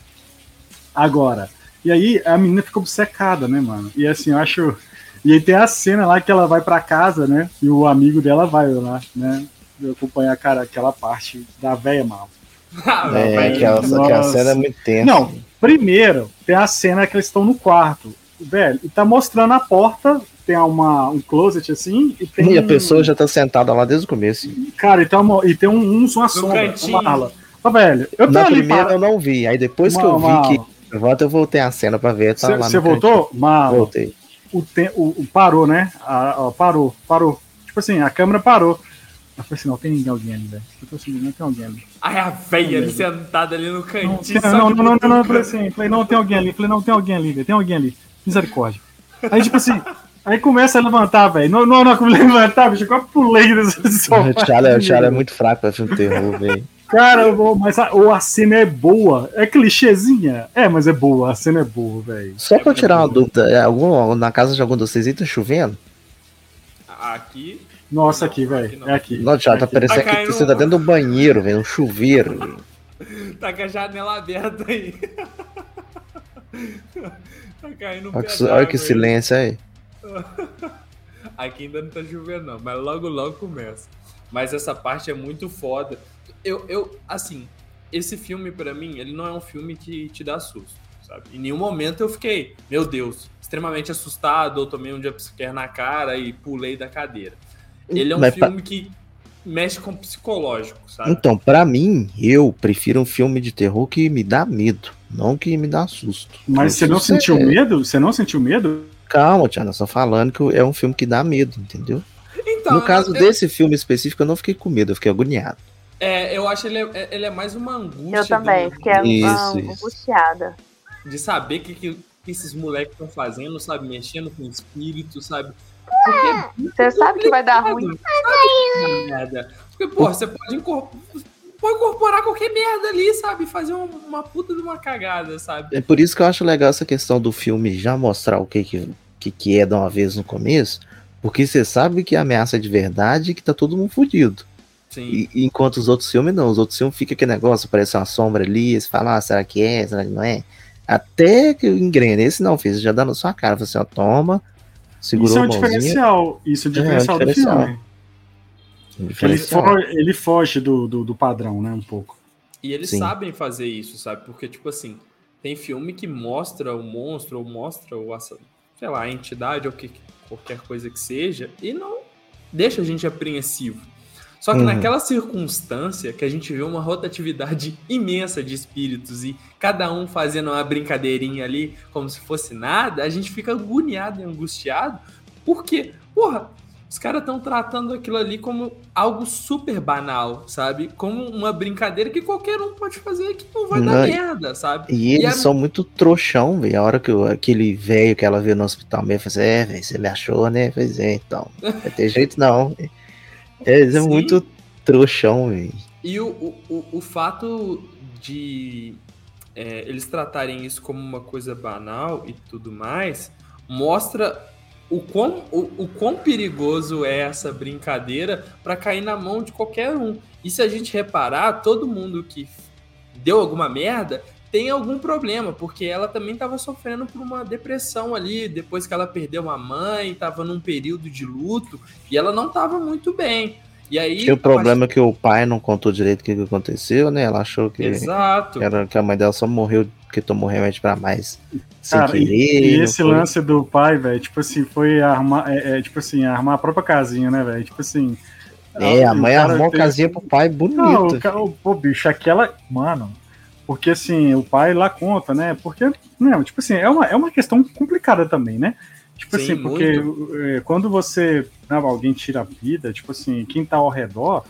S1: Agora. E aí a menina fica obcecada, né, mano? E assim, eu acho. E aí tem a cena lá que ela vai pra casa, né? E o amigo dela vai lá, né? Acompanhar cara, aquela parte da véia mal.
S3: Ah,
S2: É, aquela, aquela cena é muito tensa.
S1: Não, primeiro, tem a cena que eles estão no quarto. Velho, e tá mostrando a porta, tem uma, um closet assim, e tem.
S2: E a pessoa já tá sentada lá desde o começo.
S1: Cara, e tem, uma, e tem um, um uma sombra,
S3: cantinho.
S1: uma ala. Ó, velho, eu tô
S2: Na
S1: ali
S2: primeira
S1: para...
S2: eu não vi. Aí depois que
S1: Uma-
S2: eu vi
S1: uma-
S2: que volta, eu voltei a cena pra ver. Tá
S1: Você voltou? Mas
S2: cantinho. Voltei.
S1: o, te, o, o parou, né? A- ó, parou, parou. Tipo assim, a câmera parou. Eu falei assim, não, tem ninguém alguém ali, velho. Eu falei assim, não tem alguém ali.
S3: Ai, a velha ali sentada ali no cantinho.
S1: não, não, não, não, não, eu falei assim, falei, não, tem alguém ali. Falei, não, tem alguém ali, velho, tem alguém ali. Misericórdia. Aí, tipo assim, aí começa a levantar, velho. Não, não, não, como levantar, bicho, eu quase pulei desse
S2: O
S1: sofá.
S2: O Thiago é muito fraco pra filme terror, velho.
S1: Cara, mas a, a cena é boa. É clichêzinha? É, mas é boa. A cena é boa, velho.
S2: Só pra eu tirar uma dúvida, é algum, na casa de algum de vocês aí tá chovendo?
S3: Aqui.
S1: Nossa,
S3: Não,
S1: aqui, velho.
S3: não.
S1: É aqui.
S2: Não, Thiago, tá
S1: aqui.
S2: parecendo
S3: Tá
S2: que
S3: caindo
S2: você tá dentro do banheiro, velho, um chuveiro.
S3: Tá com a janela aberta aí. tá caindo um
S2: Olha que, olha que silêncio aí.
S3: Aqui ainda não tá chovendo, não, mas logo, logo começa. Mas essa parte é muito foda. Eu, eu assim, esse filme pra mim, ele não é um filme que te dá susto, sabe? Em nenhum momento eu fiquei, meu Deus, extremamente assustado, ou tomei um jumpscare na cara e pulei da cadeira. Ele é um
S2: Mas pra-
S3: filme que mexe com o psicológico, sabe?
S2: Então, pra mim, eu prefiro um filme de terror que me dá medo, não que me dá susto.
S1: Mas você não
S2: Susto
S1: sentiu
S2: é-
S1: medo? Você não sentiu medo?
S2: Calma, Thiago, eu tô falando que é um filme que dá medo, entendeu?
S3: Então,
S2: no caso
S3: eu,
S2: desse filme específico, eu não fiquei com medo, eu fiquei agoniado.
S3: é, eu acho ele é, ele é mais uma angústia
S4: Eu também,
S3: do-
S4: fiquei
S2: Isso, isso.
S4: angustiada.
S3: de saber que, que, que esses moleques estão fazendo, sabe? Mexendo com o espírito, sabe? Porque
S4: Você sabe que vai dar ruim.
S3: Sabe que é merda. Porque, pô, você pode, incorpor- pode incorporar qualquer merda ali, sabe? Fazer um- uma puta de uma cagada, sabe?
S2: É por isso que eu acho legal essa questão do filme já mostrar o que que, que, que é de uma vez no começo, porque você sabe que a ameaça é de verdade e que tá todo mundo fudido.
S3: Sim.
S2: E, e enquanto os outros filmes não, os outros filmes fica aquele negócio, parece uma sombra ali, você fala, ah, será que é, será que não é? Até que engrena, esse não fez, já dá na sua cara, você ó, toma, segurou
S1: Isso é um diferencial. Isso é um
S2: É, é um
S1: diferencial do
S2: diferencial.
S1: filme. Ele,
S2: diferencial.
S1: fo- ele foge do, do, do padrão, né? Um pouco.
S3: E eles
S2: Sim.
S3: sabem fazer isso, sabe? Porque, tipo assim, tem filme que mostra o monstro, ou mostra o, sei lá, a entidade, ou que, qualquer coisa que seja, e não deixa a gente apreensivo. Só que
S2: Uhum.
S3: naquela circunstância que a gente vê uma rotatividade imensa de espíritos e cada um fazendo uma brincadeirinha ali como se fosse nada, a gente fica agoniado e angustiado, porque, porra, os caras estão tratando aquilo ali como algo super banal, sabe? Como uma brincadeira que qualquer um pode fazer que não vai dar
S2: Não, e-
S3: merda, sabe?
S2: E eles
S3: é-
S2: são muito trouxão, velho. A hora que o- aquele velho que ela viu no hospital mesmo, falou assim, é, velho, você me achou, né? Pois é, então. Não vai ter jeito não. Eles são
S3: Sim.
S2: muito trouxão, velho.
S3: E o, o, o, o fato de é, eles tratarem isso como uma coisa banal e tudo mais, mostra o quão, o, o quão perigoso é essa brincadeira para cair na mão de qualquer um. E se a gente reparar, todo mundo que deu alguma merda tem algum problema, porque ela também estava sofrendo por uma depressão ali, depois que ela perdeu uma mãe, estava num período de luto, e ela não estava muito bem. E aí.
S2: Tinha o problema mas... que o pai não contou direito o que, que aconteceu, né? Ela achou que,
S3: Exato.
S2: que, era, que a mãe dela só morreu porque tomou remédio para mais.
S1: Cara, querer, e, e esse foi... lance do pai, velho, tipo assim, foi armar, é, é, tipo assim, armar a própria casinha, né, velho? Tipo assim.
S2: É, a mãe armou a casinha pro pai bonita. Não, o,
S1: cara, pô, bicho, aquela. Mano, porque assim, o pai lá conta, né? Porque, não, tipo assim, é uma, é uma questão complicada também, né? Tipo Sim, assim, porque muito. É, quando você. Não, né, alguém tira a vida, tipo assim, quem tá ao redor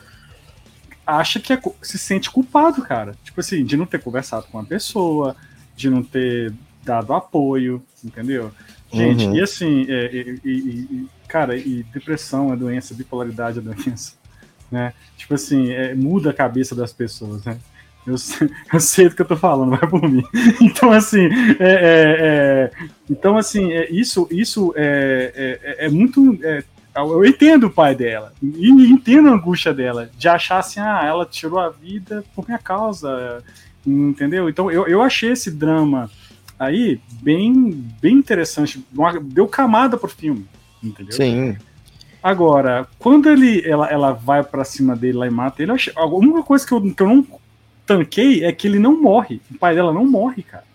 S1: acha que é, se sente culpado, cara. Tipo assim, de não ter conversado com a pessoa, de não ter dado apoio, entendeu? Gente, uhum. e assim, é, e, e, e, cara, e depressão é doença, bipolaridade é doença, né? Tipo assim, é, muda a cabeça das pessoas, né? Eu sei, eu sei do que eu tô falando, vai por mim. Então, assim, é, é, é então, assim, é, isso, isso é, é, é muito. Eu entendo o pai dela, e entendo a angústia dela, de achar assim, ah, ela tirou a vida por minha causa, entendeu? Então, eu, eu achei esse drama aí bem, bem interessante, deu camada pro filme, entendeu?
S2: Sim.
S1: Agora, quando ele, ela, ela vai para cima dele lá e mata ele, eu achei, alguma coisa que eu, que eu não tanquei é que ele não morre. O pai dela não morre, cara.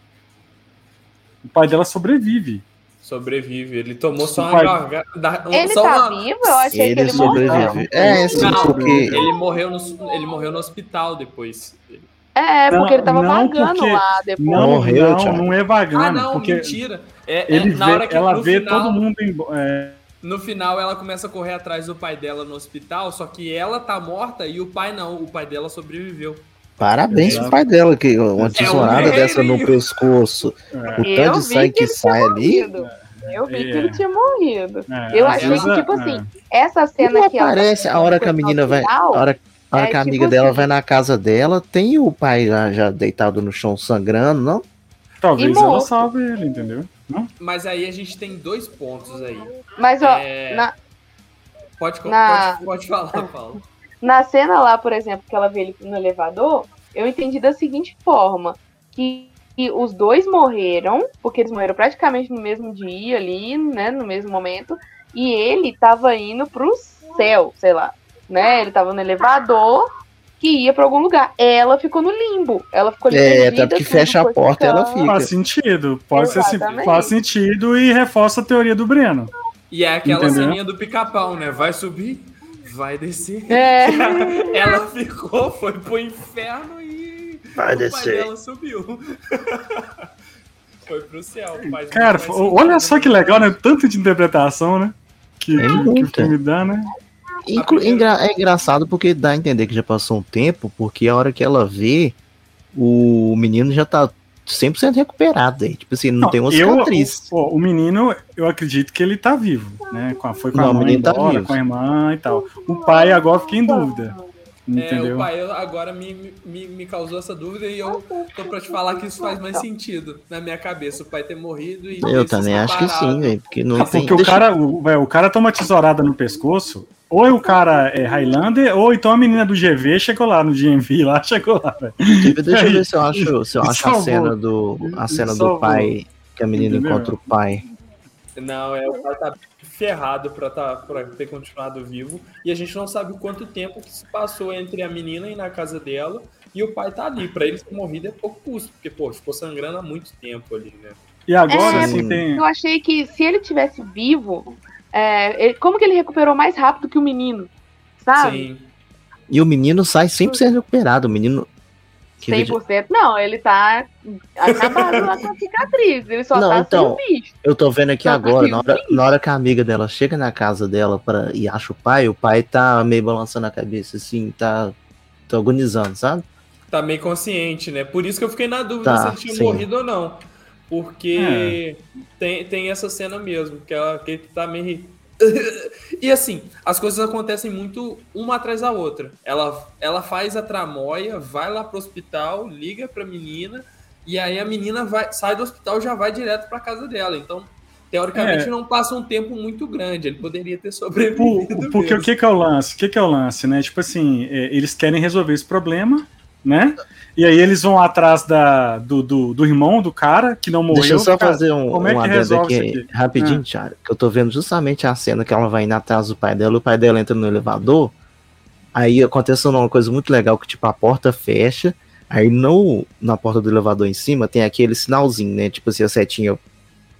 S1: O pai dela sobrevive.
S3: Sobrevive. Ele tomou só
S4: uma garganta. Ele só tá uma... vivo? Eu achei ele que ele sobrevive.
S2: É, sim,
S3: não, porque... ele, morreu no, ele morreu no hospital depois.
S4: É, porque não, ele tava vagando porque... lá depois.
S1: Não, morreu, não, não é vagando. Ah, não, porque
S3: mentira. É,
S1: ele é, na vê, hora que, ela vê final, todo mundo em, é...
S3: No final, ela começa a correr atrás do pai dela no hospital, só que ela tá morta e o pai não. O pai dela sobreviveu.
S2: Parabéns pro pai dela, que uma tesourada é dessa no pescoço, é. o tanto de sangue que, que sai ali.
S4: Eu vi que ele tinha morrido. É, eu achei que, tipo assim, essa cena que
S2: aparece a hora que a menina vai. A hora, a hora que a tipo amiga dela assim. vai na casa dela, tem o pai já, já deitado no chão sangrando, não?
S1: Talvez ela salve ele, entendeu? Não?
S3: Mas aí a gente tem dois pontos aí.
S4: Mas, ó, na...
S3: pode, na... pode, pode falar, Paulo.
S4: Na cena lá, por exemplo, que ela vê ele no elevador, eu entendi da seguinte forma: que, que os dois morreram, porque eles morreram praticamente no mesmo dia ali, né? No mesmo momento, e ele estava indo pro céu, sei lá, né? Ele estava no elevador que ia para algum lugar. Ela ficou no limbo. Ela ficou ali.
S2: É, tanto que fecha a porta ela fica.
S1: Faz sentido. Pode Exatamente. ser faz sentido e reforça a teoria do Breno.
S3: E é aquela Entendeu? ceninha do pica-pau, né? Vai subir, vai descer. É. ela ficou, foi pro inferno e
S2: vai descer.
S3: ela subiu. foi pro céu.
S1: Cara, olha só que legal, né? Tanto de interpretação, né? Que, é que o filme dá, né?
S2: Primeira... É engraçado porque dá a entender que já passou um tempo, porque a hora que ela vê, o menino já tá 100% recuperado aí. Tipo assim, não, não tem uma cicatriz.
S1: Eu, o, o, menino, eu acredito que ele tá vivo, né? Foi com não, a mãe tá embora, tá com a irmã e tal. O pai agora fica em dúvida. Entendeu? É, o
S3: pai agora me, me, me causou essa dúvida e eu tô pra te falar que isso faz mais sentido na minha cabeça. O pai ter morrido e.
S2: Eu também acho que sim, velho. Porque, não
S1: ah, tem... porque o, cara, o, o cara toma tesourada no pescoço, ou o cara é Highlander, ou então a menina do GV chegou lá no GMV, lá chegou lá, velho.
S2: Deixa eu ver se eu acho, se eu acho a cena do, a cena do pai, que a menina encontra o pai.
S3: Não, é, o pai tá ferrado pra, tá, pra ter continuado vivo. E a gente não sabe quanto tempo que se passou entre a menina e na casa dela. E o pai tá ali. Pra ele ter morrido é pouco custo. Porque, pô, ficou sangrando há muito tempo ali, né?
S1: E agora, é, assim, tem.
S4: Eu achei que se ele tivesse vivo, é, ele, como que ele recuperou mais rápido que o menino? Sabe? Sim.
S2: E o menino sai 100% recuperado. O menino.
S4: 100%? Não, ele tá acabado lá com a cicatriz. Ele só
S2: não,
S4: tá
S2: então, bicho. Eu tô vendo aqui só tá agora, na hora, na hora, que a amiga dela chega na casa dela pra, e acha o pai, o pai tá meio balançando a cabeça, assim, tá, tá agonizando, sabe?
S3: Tá meio consciente, né? Por isso que eu fiquei na dúvida tá, se ele tinha sim. morrido ou não. Porque é. tem, tem essa cena mesmo, que ela que tá meio. E assim, as coisas acontecem muito uma atrás da outra. Ela, ela faz a tramóia, vai lá pro hospital, liga pra menina, e aí a menina vai, sai do hospital já vai direto pra casa dela. Então, teoricamente
S1: É.
S3: não passa um tempo muito grande. Ele poderia ter
S1: Por-
S3: sobrevivido.
S1: porque o
S3: mesmo.
S1: que, que é o lance? O que, que é o lance, né? Tipo assim, é, eles querem resolver esse problema, né? E aí eles vão atrás da, do, do, do irmão do cara que não morreu.
S2: Deixa eu só
S1: cara,
S2: fazer um,
S1: como é
S2: um adendo aqui,
S1: aqui?
S2: rapidinho,
S1: Ah.
S2: Thiago. Que eu tô vendo justamente a cena que ela vai indo atrás do pai dela, o pai dela entra no elevador. Aí acontece uma coisa muito legal que, tipo, a porta fecha. Aí no, na porta do elevador em cima tem aquele sinalzinho, né? Tipo assim, a setinha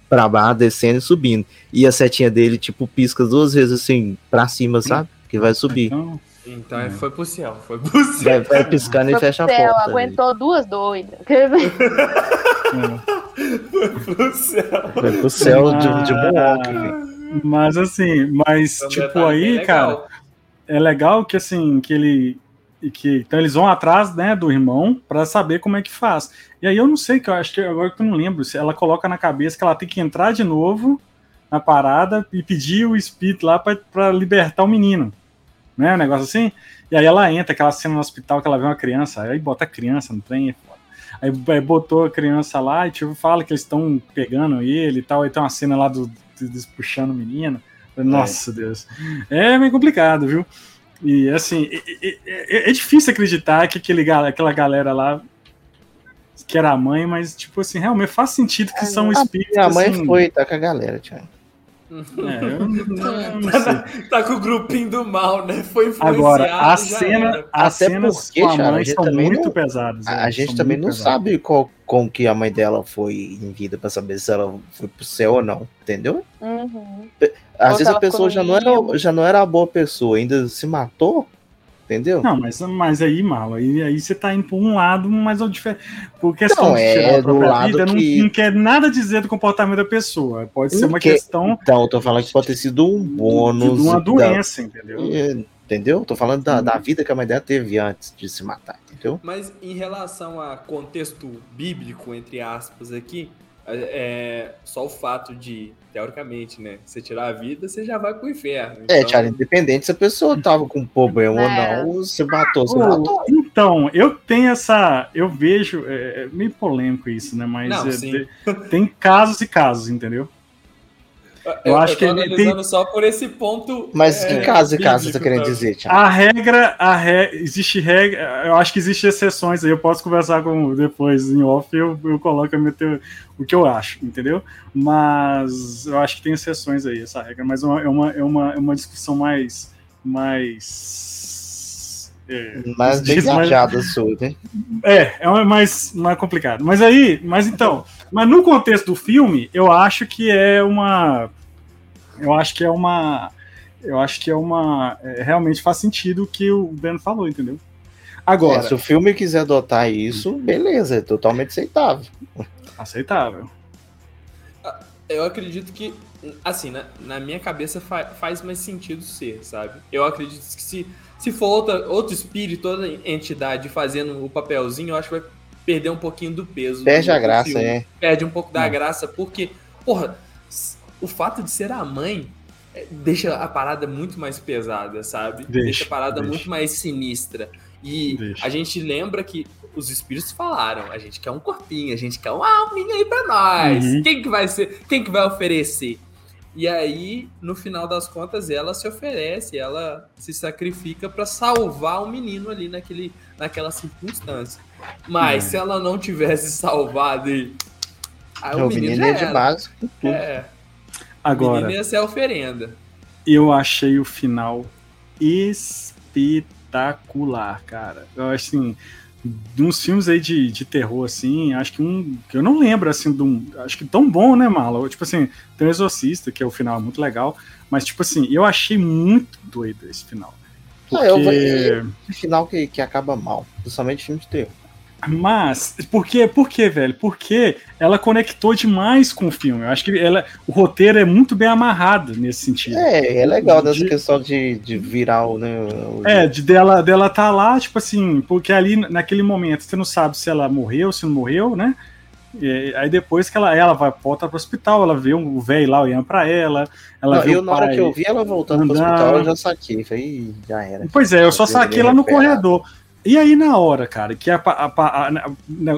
S2: pra baixo, descendo e subindo. E a setinha dele, tipo, pisca duas vezes assim pra cima, sabe? Que vai subir.
S1: Então,
S3: Então é, foi pro céu, foi pro céu.
S2: Vai, vai piscando e
S4: Foi pro
S2: fecha a
S4: céu,
S2: porta.
S4: aguentou duas doidas.
S3: Foi pro céu.
S2: Vai pro céu de, de
S1: Ah. Mas assim, mas
S3: Foi um
S1: tipo
S3: bem
S1: aí,
S3: legal.
S1: cara, é legal que assim, que ele e que então eles vão atrás, né, do irmão pra saber como é que faz. E aí eu não sei que eu acho que agora que eu não lembro, se ela coloca na cabeça que ela tem que entrar de novo na parada e pedir o espírito lá pra libertar o menino. Né, um negócio assim. E aí ela entra, aquela cena no hospital que ela vê uma criança, aí bota a criança no trem, é foda. Aí, aí botou a criança lá e tipo, fala que eles estão pegando ele e tal. Aí tem uma cena lá do, deles puxando o menino. Nossa Deus. É meio complicado, viu? E assim, é, é- é- é difícil acreditar que aquele, aquela galera lá que era a mãe, mas tipo assim, realmente faz sentido que são espíritos.
S2: Minha mãe
S1: assim,
S2: foi, tá com a galera, Thiago.
S1: É, eu, não- eu não sei.
S3: Tá com o grupinho do mal, né? Foi influenciado.
S1: Agora, a cena,
S3: era.
S1: as
S2: Até
S1: cenas
S2: porque,
S1: com a mãe
S2: gente
S1: são
S2: também
S1: muito
S2: não-
S1: pesadas.
S2: A,
S1: é,
S2: a gente também não
S1: pesadas.
S2: sabe qual, como que a mãe dela foi em vida pra saber se ela foi pro céu ou não, entendeu?
S4: Uhum.
S2: Às
S4: Ou
S2: vezes a pessoa já
S4: no
S2: não, era, já não era a boa pessoa, ainda se matou, entendeu?
S1: Não, mas, mas aí, Marlon, aí, aí você tá indo por um lado, mas é diferente. Por questão
S2: Não,
S1: de
S2: é
S1: tirar a
S2: do
S1: própria
S2: lado
S1: vida, não,
S2: que-
S1: não quer nada dizer do comportamento da pessoa. Pode ser
S2: Não
S1: uma
S2: quer-
S1: questão
S2: Então, eu tô falando que pode ter sido um
S1: de
S2: bônus.
S1: uma
S2: da-
S1: doença, entendeu?
S2: É, Entendeu? Tô falando da, da vida que a mãe dela teve antes de se matar, entendeu?
S3: Mas em relação a contexto bíblico, entre aspas, aqui, é, só o fato de, teoricamente, né, você tirar a vida, você já vai pro inferno.
S2: É,
S3: Então,
S2: Thiago, independente se a pessoa tava com problema
S4: É.
S2: ou não, se matou,
S1: Ô,
S2: matou.
S1: Então, eu tenho essa. Eu vejo. É, é meio polêmico isso, né? Mas
S3: Não,
S1: é, tem casos e casos, entendeu?
S3: Eu,
S1: eu acho
S3: tô
S1: que ele
S3: analisando só por esse ponto.
S2: Mas
S3: é,
S2: que caso e caso você tá querendo dizer, Thiago?
S1: A regra, a re... existe regra. Eu acho que existem exceções aí. Eu posso conversar com depois em off. Eu, eu coloco a minha teo- o que eu acho, entendeu? Mas eu acho que tem exceções aí essa regra. Mas é uma, é uma, é uma, é uma discussão mais mais é,
S2: bem
S1: diz mais-
S2: sua, né?
S1: É, é uma- mais, mais complicado. Mas aí, mas então, mas no contexto do filme, eu acho que é uma. Eu acho que é uma. Eu acho que é uma. é, realmente faz sentido o que o Ben falou, entendeu? Agora,
S2: É, se o filme quiser adotar isso, beleza, é totalmente aceitável.
S1: aceitável.
S3: Eu acredito que, assim, na, na minha cabeça fa- faz mais sentido ser, sabe? Eu acredito que se, se for outra, outro espírito, outra entidade fazendo o papelzinho, eu acho que vai perder um pouquinho do peso.
S2: Perde
S3: do-
S2: a graça,
S3: filme.
S2: é.
S3: Perde um pouco da
S1: Não.
S3: graça, porque, porra, o fato de ser a mãe é, deixa a parada muito mais pesada, sabe?
S1: Deixa,
S3: a parada
S1: deixa.
S3: muito mais sinistra. E
S1: Deixa.
S3: a gente lembra que os espíritos falaram, a gente quer um corpinho, a gente quer uma alminha aí pra nós.
S1: Uhum.
S3: Quem que vai ser? Quem que vai oferecer? E aí, no final das contas, ela se oferece, ela se sacrifica pra salvar o menino ali naquele, naquela circunstância. Mas
S1: É.
S3: se ela não tivesse salvado e aí
S2: o menino é
S3: já
S2: de tudo.
S3: É, o
S1: Agora,
S3: menino ia ser a oferenda.
S1: eu achei o final espetacular, cara. Eu acho assim, de uns filmes aí de, de terror, assim, acho que um. que eu não lembro, assim, de um. Acho que tão bom, né, Marlon? Tipo assim, tem o Exorcista, que é o final muito legal, mas, tipo assim, eu achei muito doido esse final.
S2: Ah, eu vou-
S1: Porque.
S2: Final que, que acaba mal, principalmente filme de terror.
S1: Mas, por quê? Por quê, velho? Porque ela conectou demais com o filme. Eu acho que ela, o roteiro é muito bem amarrado nesse sentido.
S2: É, é legal dessa
S1: De-
S2: questão de, de virar o. Né, o-
S1: É, de dela, dela tá lá, tipo assim, porque ali naquele momento você não sabe se ela morreu, se não morreu, né? E aí depois que ela, ela vai volta pro hospital, ela vê um velho lá olhando pra ela, ela
S2: Não, eu, na hora que eu vi ela voltando pro
S1: andando.
S2: hospital, eu já saquei. Falei, "Ih, já era.
S1: Pois é, eu só saquei lá no corredor. E aí na hora, cara, que a, a,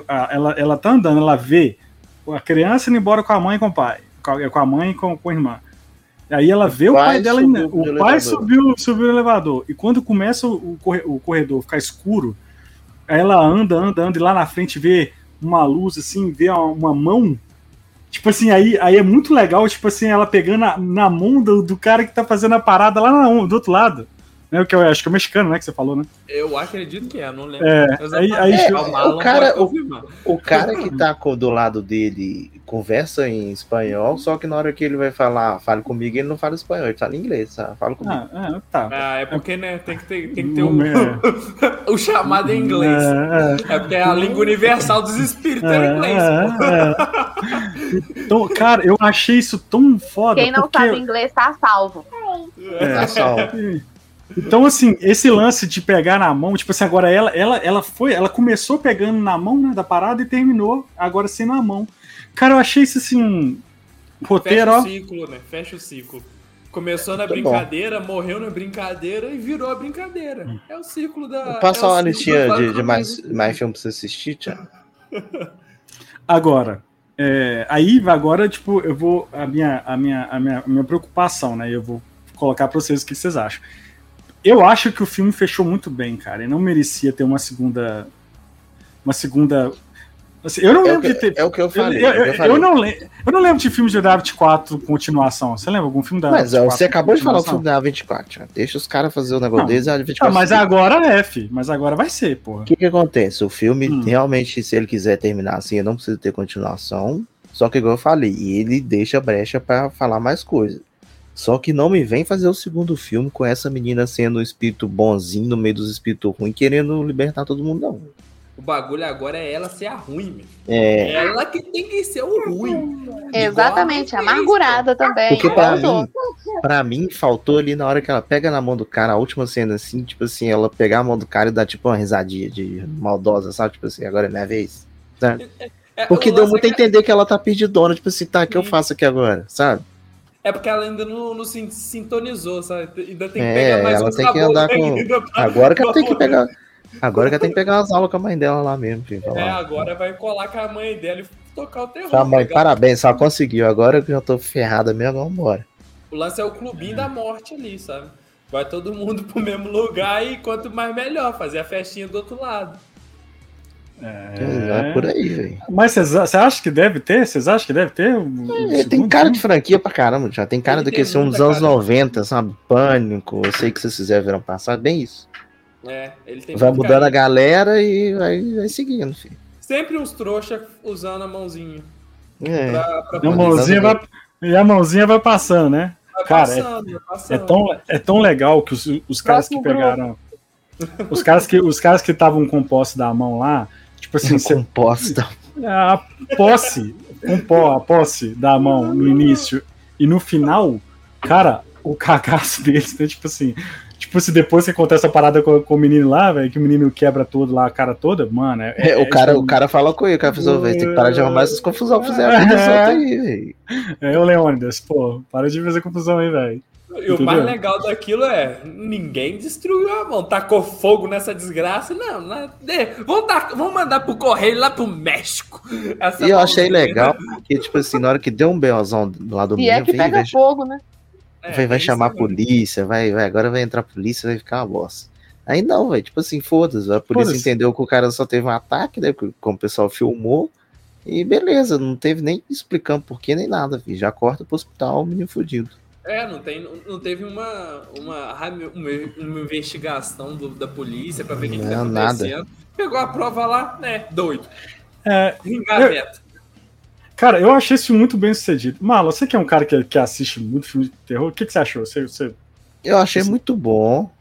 S1: a- ela, ela tá andando, ela vê a criança indo embora com a mãe e com o pai. com a, com a mãe e com, com a irmã. Aí ela vê o,
S2: pai
S1: pai dela, indo- o pai subiu, subiu no elevador. E quando começa o, o corredor ficar escuro, aí ela anda, anda, anda, e lá na frente vê uma luz, assim, vê uma, uma mão. Tipo assim, aí, aí é muito legal, tipo assim, ela pegando na, na mão do, do cara que tá fazendo a parada lá na- do outro lado. Né, que eu acho que é o mexicano, né, que você falou, né?
S3: Eu acredito que é, não lembro.
S1: É, aí- aí-
S3: É,
S2: É,
S3: o
S2: o cara-
S3: confirmar.
S2: O cara que tá do lado dele conversa em espanhol, só que na hora que ele vai falar, fale comigo, ele não fala espanhol, ele fala inglês, sabe? Fala comigo.
S1: Ah, é, tá.
S3: Ah, é porque, né, tem que ter, tem que ter um,
S1: é.
S3: o chamado em inglês.
S1: É, é.
S3: É porque é a língua universal dos espíritos é, inglês.
S1: É, é. Então, cara, eu achei isso tão foda.
S4: Quem não
S1: porque...
S4: sabe inglês tá salvo.
S1: É.
S2: Tá só.
S1: Então, assim, esse lance de pegar na mão, tipo assim, agora ela, ela, ela foi, ela começou pegando na mão, né, da parada e terminou agora sem na mão. Cara, eu achei isso assim, um roteiro,
S3: Fecha o
S1: ó.
S3: ciclo, né? Fecha o ciclo. Começou na
S2: Muito bom.
S3: brincadeira, morreu na brincadeira e virou a brincadeira. É o ciclo da.
S2: Passa
S3: é o
S2: uma listinha de, de mais, mais filme pra você assistir, Thiago.
S1: Agora, é, aí agora, tipo, eu vou. A minha, a minha, a minha, a minha preocupação, né? Eu vou colocar pra vocês o que vocês acham. Eu acho que o filme fechou muito bem, cara. E não merecia ter uma segunda. Uma segunda. assim, eu não
S2: É o,
S1: lembro
S2: que,
S1: de ter.
S2: é o que eu
S1: Eu,
S2: falei.
S1: eu-
S2: é eu
S1: eu-
S2: falei.
S1: eu não le- eu não lembro de filme de Rabbit 4 continuação. Você lembra algum filme da
S2: Mas ó,
S1: Rabbit 4
S2: você acabou de falar o filme da A24. Thiago. Deixa os caras fazer o negócio
S1: Não.
S2: deles e a
S1: Ah,
S2: 24.
S1: mas
S2: seguir.
S1: agora é, fi. Mas agora vai ser, porra.
S2: O que que acontece? O filme,
S1: Hum.
S2: realmente, se ele quiser terminar assim, ele não precisa ter continuação. Só que, igual eu falei, ele deixa brecha pra falar mais coisa. Só que não me vem fazer o segundo filme com essa menina sendo um espírito bonzinho no meio dos espíritos ruins, querendo libertar todo mundo, não.
S3: O bagulho agora é ela ser a ruim, meu.
S2: É.
S3: Ela que tem que ser o ruim.
S4: Exatamente, amargurada também.
S2: Porque pra
S4: os
S2: mim, pra mim, faltou ali na hora que ela pega na mão do cara, a última cena, assim, tipo assim, ela pegar a mão do cara e dar tipo uma risadinha de maldosa, sabe? Tipo assim, agora é minha vez.
S3: É,
S2: Porque
S3: o
S2: deu muito a
S3: é que-
S2: entender que ela tá perdidona, tipo assim, tá, o que eu faço aqui agora, sabe?
S3: É porque ela ainda não, não se sintonizou, sabe? Ainda tem que
S2: É,
S3: pegar mais
S2: ela tem que andar com-
S3: pra-
S2: Agora que ela tem que pegar. Agora que ela tem que pegar as aulas com a mãe dela lá mesmo, filho.
S3: É, agora vai colar com a mãe dela e tocar o terror.
S2: Fala, mãe, parabéns, ela conseguiu. Agora que eu já tô ferrada mesmo, vambora.
S3: O lance é o clubinho da morte ali, sabe? Vai todo mundo pro mesmo lugar e quanto mais melhor, fazer a festinha do outro lado.
S2: É, por aí, velho.
S1: Mas você acha que deve ter? Vocês acham que deve ter? um- um
S2: Ele tem cara de franquia pra caramba, já tem cara do que ser um dos anos
S3: cara de
S2: 90, sabe? Pânico, eu sei que vocês fizeram verão passado, bem isso.
S3: É, ele tem
S2: Vai mudando a
S3: carinho.
S2: galera e vai, vai seguindo, filho.
S3: Sempre uns trouxa usando a mãozinha.
S2: É.
S3: Pra, pra
S1: E a mãozinha vai, e a mãozinha vai passando, né?
S3: vai
S1: cara, é-
S3: passando,
S1: É
S3: passando.
S1: tão, é tão legal que os, os caras que pegaram. Os caras que os caras que estavam com posse da mão lá, tipo assim, você-
S2: Composta.
S1: a posse, com pó, a posse da mão no início e no final, cara, o cagaço deles, né? Tipo assim, tipo assim, depois que acontece a parada com, com o menino lá, velho, que o menino quebra todo lá, a cara toda, mano, é,
S2: É, o, cara,
S1: tipo,
S2: o cara fala com ele, o cara falou, velho, tem que parar de arrumar essas confusões fizeram aqui dos outros aí, velho.
S1: É o Leônidas, pô, para de fazer confusão aí, velho.
S3: E o mais legal daquilo é, ninguém destruiu a mão, tacou fogo nessa desgraça, não, não de- vamos, dar- vamos mandar pro correio lá pro México. Essa
S2: E eu achei legal, porque, tipo assim, na hora que deu um BOzão do lado do
S4: E é que
S2: veio,
S4: pega
S2: vai,
S4: fogo, né?
S3: É,
S2: vai, vai
S3: é
S2: chamar a polícia, vai, vai, agora vai entrar a polícia, vai ficar uma bosta. Aí não, velho, tipo assim, foda-se, a polícia entendeu que o cara só teve um ataque, né, que- como o pessoal filmou, e beleza, não teve nem explicando por que nem nada, filho, já corta pro hospital, o menino fudido.
S3: É, não, tem, não- teve uma, uma, uma, uma investigação do- da polícia pra ver o que, que tá
S2: Não, nada.
S3: acontecendo. Pegou a prova lá, né? Doido.
S1: É,
S3: Engaveta.
S1: cara, eu achei isso muito bem sucedido. Malo, você que é um cara que, que assiste muito filme de terror, o que, que você achou? Você, você...
S2: Eu achei
S1: Sim.
S2: muito bom,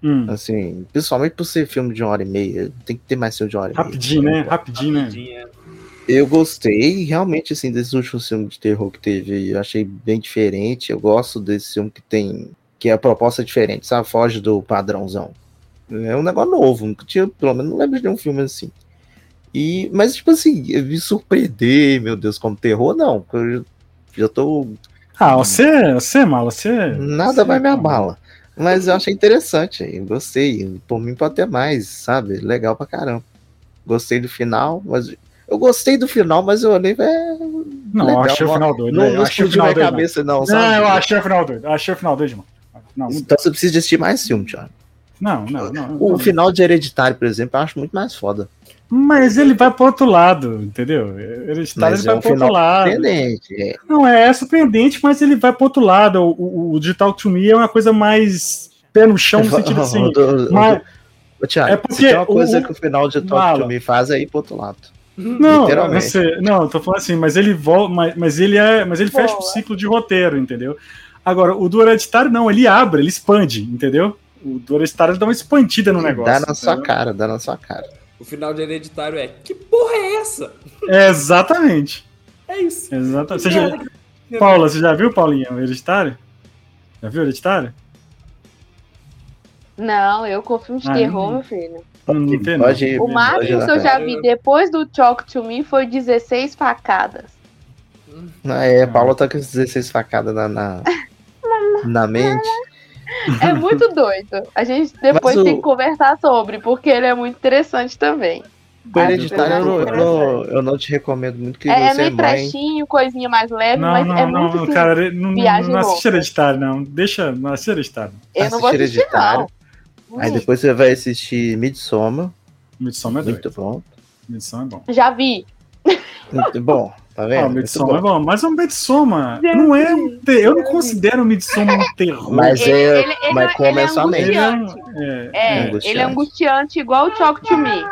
S1: Hum,
S2: assim, principalmente por ser filme de uma hora e meia, tem que ter mais filme de uma hora e meia.
S1: rapidinho, né? Rapidinho, né?
S2: Eu gostei, realmente, assim, desses últimos filmes de terror que teve, eu achei bem diferente. Eu gosto desse filme que tem. que a proposta é diferente, sabe? Foge do padrãozão. É um negócio novo, nunca tinha, pelo menos não lembro de um filme assim. E, mas, tipo assim, eu me surpreender, meu Deus, como terror, não. Eu já, tô.
S1: Ah, você, você, Malo, você.
S2: Nada
S1: você-
S2: vai me abala. Mas eu achei interessante, eu gostei. Por mim pode ter mais, sabe? Legal pra caramba. Gostei do final, mas. Eu gostei do final, mas eu olhei, é,
S1: Não,
S2: Legal,
S1: eu achei o final doido.
S2: Não,
S1: velho.
S2: não
S1: achei o final
S2: minha
S1: doido.
S2: cabeça, não,
S1: Não,
S2: sabe?
S1: eu achei o final doido. Eu achei o final doido, mano. Não,
S2: Então você precisa de assistir mais filme, Thiago.
S1: não, não. não,
S2: O
S1: não.
S2: final de Hereditário, por exemplo, eu acho muito mais foda.
S1: Mas ele vai pro outro lado, entendeu? Está,
S2: Mas
S1: ele
S2: é
S1: vai
S2: um
S1: pro outro lado.
S2: surpreendente. É.
S1: Não, é surpreendente, mas ele vai pro outro lado. O, o, o Digital to Me é uma coisa mais pé no chão, no sentido assim. Mas,
S2: Ô, Thiago,
S1: É
S2: é
S1: porque
S2: porque tem uma coisa
S1: o-
S2: que o final de Talk
S1: Fala.
S2: to Me faz é ir pro outro lado.
S1: Não,
S2: literalmente.
S1: você, não, eu tô falando assim, mas ele volta, mas, mas ele é, mas ele fecha o ciclo de roteiro, entendeu? Agora, o do Hereditário não, ele abre, ele expande, entendeu? O do Hereditário dá uma expandida no negócio.
S2: dá na sua
S1: entendeu?
S2: cara, dá na sua cara.
S3: O final de Hereditário é: que porra é essa?
S1: É, exatamente.
S3: É isso.
S1: Exatamente. Você já, Paula, você já viu, Paulinha, o Hereditário? Já viu o Hereditário?
S4: Não, eu de
S1: Ah,
S4: terror,
S1: não.
S4: meu filho.
S1: Não, não tem, não.
S2: Pode ir.
S4: O máximo que eu já vi depois do Talk to Me foi 16 facadas.
S2: Ah, é, a Paula tá com esses 16 facadas na, na, na mente.
S4: É muito doido. A gente depois
S2: o-
S4: tem que conversar sobre, porque ele é muito interessante também.
S2: Hereditário eu, não- eu
S4: Interessante.
S2: não, eu não te recomendo muito que
S4: É, é
S2: você é
S4: meio
S2: mãe.
S4: trechinho, coisinha mais leve,
S1: Não,
S4: mas
S1: não,
S4: é
S1: não,
S4: muito
S1: não, cara, não, não,
S4: viagem
S1: não assiste
S4: louca.
S1: Hereditário, não. Deixa, não assiste Hereditário.
S4: Eu não vou
S2: assistir
S4: assistir,
S2: Hereditário.
S4: não.
S2: Aí
S4: Hum,
S2: depois você vai assistir Midsommar.
S1: Midsommar é doido.
S2: Muito bom.
S1: Midsommar é bom.
S4: Já vi.
S2: Muito bom. Tá vendo?
S1: Ah, Midsommar é
S2: bom.
S1: mas o Midsommar não é um te... Eu não considero o Midsommar um terror.
S2: Mas
S4: Ele-
S2: é.
S4: ele- ele
S2: mas
S4: é-
S2: como
S4: ele
S2: é
S4: é
S2: somente.
S1: ele é,
S4: angustiante.
S1: é,
S4: É,
S2: É
S4: ele é angustiante igual o Talk to Me.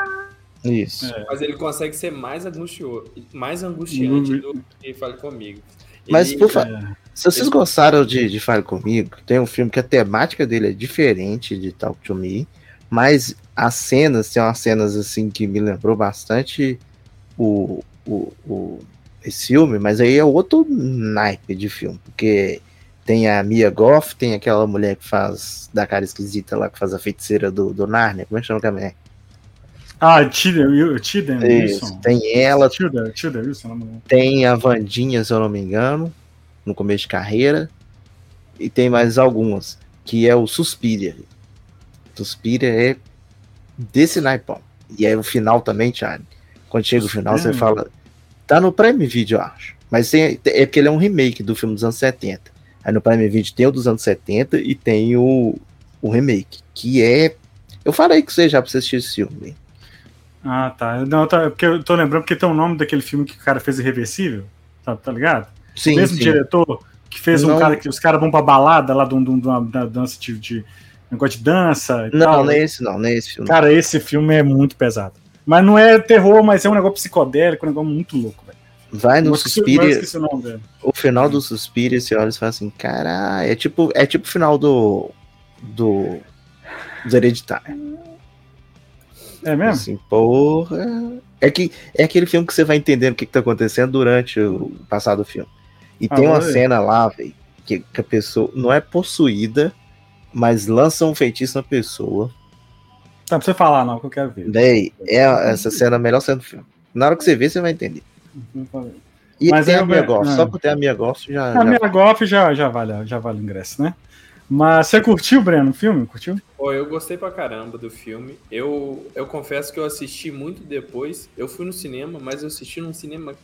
S2: Isso.
S1: É.
S3: Mas ele consegue ser mais, angustio... mais angustiante
S1: Uhum.
S3: do que Fale Comigo.
S2: Mas, por fa-
S1: é.
S2: Se vocês gostaram de, de Fale Comigo, tem um filme que a temática dele é diferente de Talk to Me, mas as cenas, tem umas cenas assim que me lembrou bastante o, o, o- esse filme, mas aí é outro naipe de filme, porque tem a Mia Goff, tem aquela mulher que faz, da cara esquisita lá, que faz a feiticeira do, do Narnia, como é que chama também?
S1: Ah, Tiden Wil- Tiden Wilson.
S2: Tem ela,
S1: Tilda, Tilda Wilson,
S2: tem a Vandinha, se eu não me engano, no começo de carreira. E tem mais algumas, que é o Suspiria. Suspiria é desse naipão. E aí o final também, Thiago. Quando chega o final, você
S1: Suspiria?
S2: fala. Tá no Prime Video, eu acho. Mas tem, é porque ele é um remake do filme dos anos 70. Aí no Prime Video tem o dos anos 70 e tem o, o remake, que é. Eu falei que você já pra você assistir esse filme.
S1: Ah, tá. Não, tá. Porque eu tô lembrando porque tem o nome daquele filme que o cara fez Irreversível. Tá, tá ligado?
S2: Sim,
S1: o mesmo
S2: sim.
S1: diretor que fez um
S2: Não.
S1: cara que os caras vão pra balada lá de, um- de um- de uma da dança de, de negócio de dança
S2: Não,
S1: tal.
S2: não é esse não, não é esse filme.
S1: Cara, esse filme é muito pesado. Mas não é terror, mas é um negócio psicodélico, um negócio muito louco, velho.
S2: Vai no
S1: esqueci o
S2: final do Suspiria, você olha e fala assim, caralho, é tipo, é tipo o final do do, do Hereditário.
S1: É mesmo?
S2: Assim, porra. É que é aquele filme que você vai entendendo o que, que tá acontecendo durante o passar do filme. E
S1: Ah,
S2: tem uma
S1: ver.
S2: cena lá, velho, que, que a pessoa não é possuída, mas lança um feitiço na pessoa.
S1: Tá, pra você falar, não, que eu quero ver.
S2: Daí, é essa cena a melhor cena do filme. Na hora que você vê, você vai entender. E
S1: Mas
S2: tem
S1: aí
S2: a Mia
S1: ve-
S2: Goff.
S1: ah.
S2: Só por ter a Mia Goff já.
S1: A
S2: já-
S1: minha golf já, já, vale, já vale o ingresso, né? Mas você curtiu, Breno, o filme? Curtiu?
S3: Pô, eu gostei pra caramba do filme. Eu, eu confesso que eu assisti muito depois. Eu fui no cinema, mas eu assisti num cinema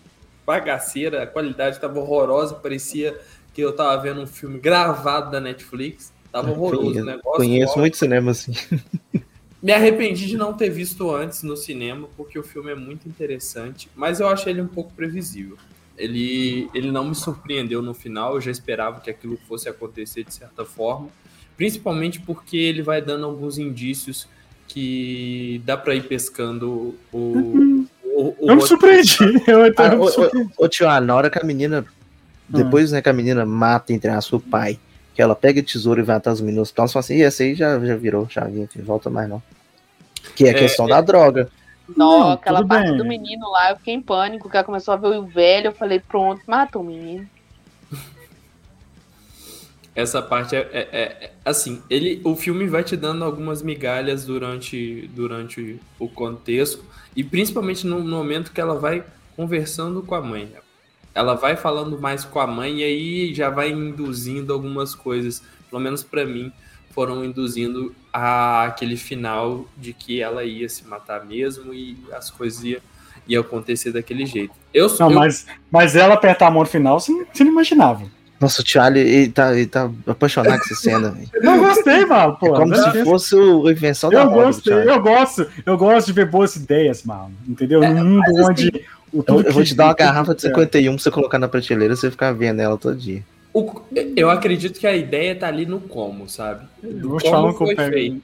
S3: bagaceira. A qualidade tava horrorosa. Parecia que eu tava vendo um filme gravado da Netflix. Tava horroroso o
S2: Conheço,
S3: negócio.
S2: conheço muito cinema assim.
S3: Me arrependi de não ter visto antes no cinema, porque o filme é muito interessante. Mas eu achei ele um pouco previsível. Ele, ele não me surpreendeu no final. Eu já esperava que aquilo fosse acontecer de certa forma. Principalmente porque ele vai dando alguns indícios que dá pra ir pescando o. o, o
S1: Eu me surpreendi. Eu, então,
S2: Ah,
S1: eu me
S2: ô,
S1: surpreendi.
S2: ô, ô, tio, ah, na hora que a menina. Depois, né, que a menina mata, entre aspas, o pai, que ela pega a tesoura e vai atrás dos meninos, então assim, e essa aí já, já virou chavinha, não volta mais não. Que é a
S3: É,
S2: questão da droga.
S4: Não,
S1: Não,
S4: aquela parte
S1: bem.
S4: do menino lá, eu fiquei em pânico, que ela começou a ver o velho, eu falei, pronto, matou o menino.
S3: Essa parte é, é- é- é- assim, ele, o filme vai te dando algumas migalhas durante, durante o contexto e principalmente no momento que ela vai conversando com a mãe. né? Ela vai falando mais com a mãe e aí já vai induzindo algumas coisas, pelo menos pra mim, foram induzindo a aquele final de que ela ia se matar mesmo e as coisas iam. ia acontecer daquele jeito. Eu,
S1: Não,
S3: eu,
S1: mas, mas ela apertar a mão no final, você, não- você não imaginava.
S2: Nossa, o Charlie, ele tá, ele tá apaixonado com essa cena, velho.
S1: Eu gostei, mano.
S2: É
S1: Pô,
S2: como
S1: Dá
S2: se fosse o invenção da
S1: Eu
S2: moda do
S1: gostei, eu gosto, eu gosto de ver boas ideias, mano. Entendeu? Num mundo
S3: assim,
S1: onde. o
S2: Eu, eu vou te dar uma garrafa de
S1: que-
S2: 51 pra você colocar na prateleira e você ficar vendo ela todo dia.
S3: o- eu acredito que a ideia tá ali no como, sabe?
S1: Eu vou te
S3: como
S1: falar que eu
S3: foi
S1: pego.
S3: feito.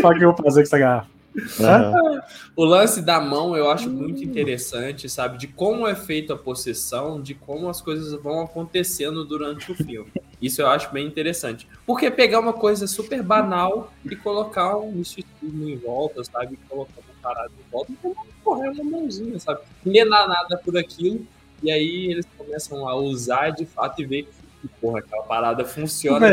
S1: Falo que eu vou fazer com essa garrafa.
S2: Aham.
S3: O lance da mão eu acho muito interessante, sabe? De como é feita a possessão, de como as coisas vão acontecendo durante o filme. Isso eu acho bem interessante. Porque pegar uma coisa super banal e colocar um misticismo em volta, sabe? Colocar uma parada em volta, então correr uma mãozinha, sabe? Dá nada por aquilo. E aí eles começam a usar de fato e ver que, porra, aquela parada funciona,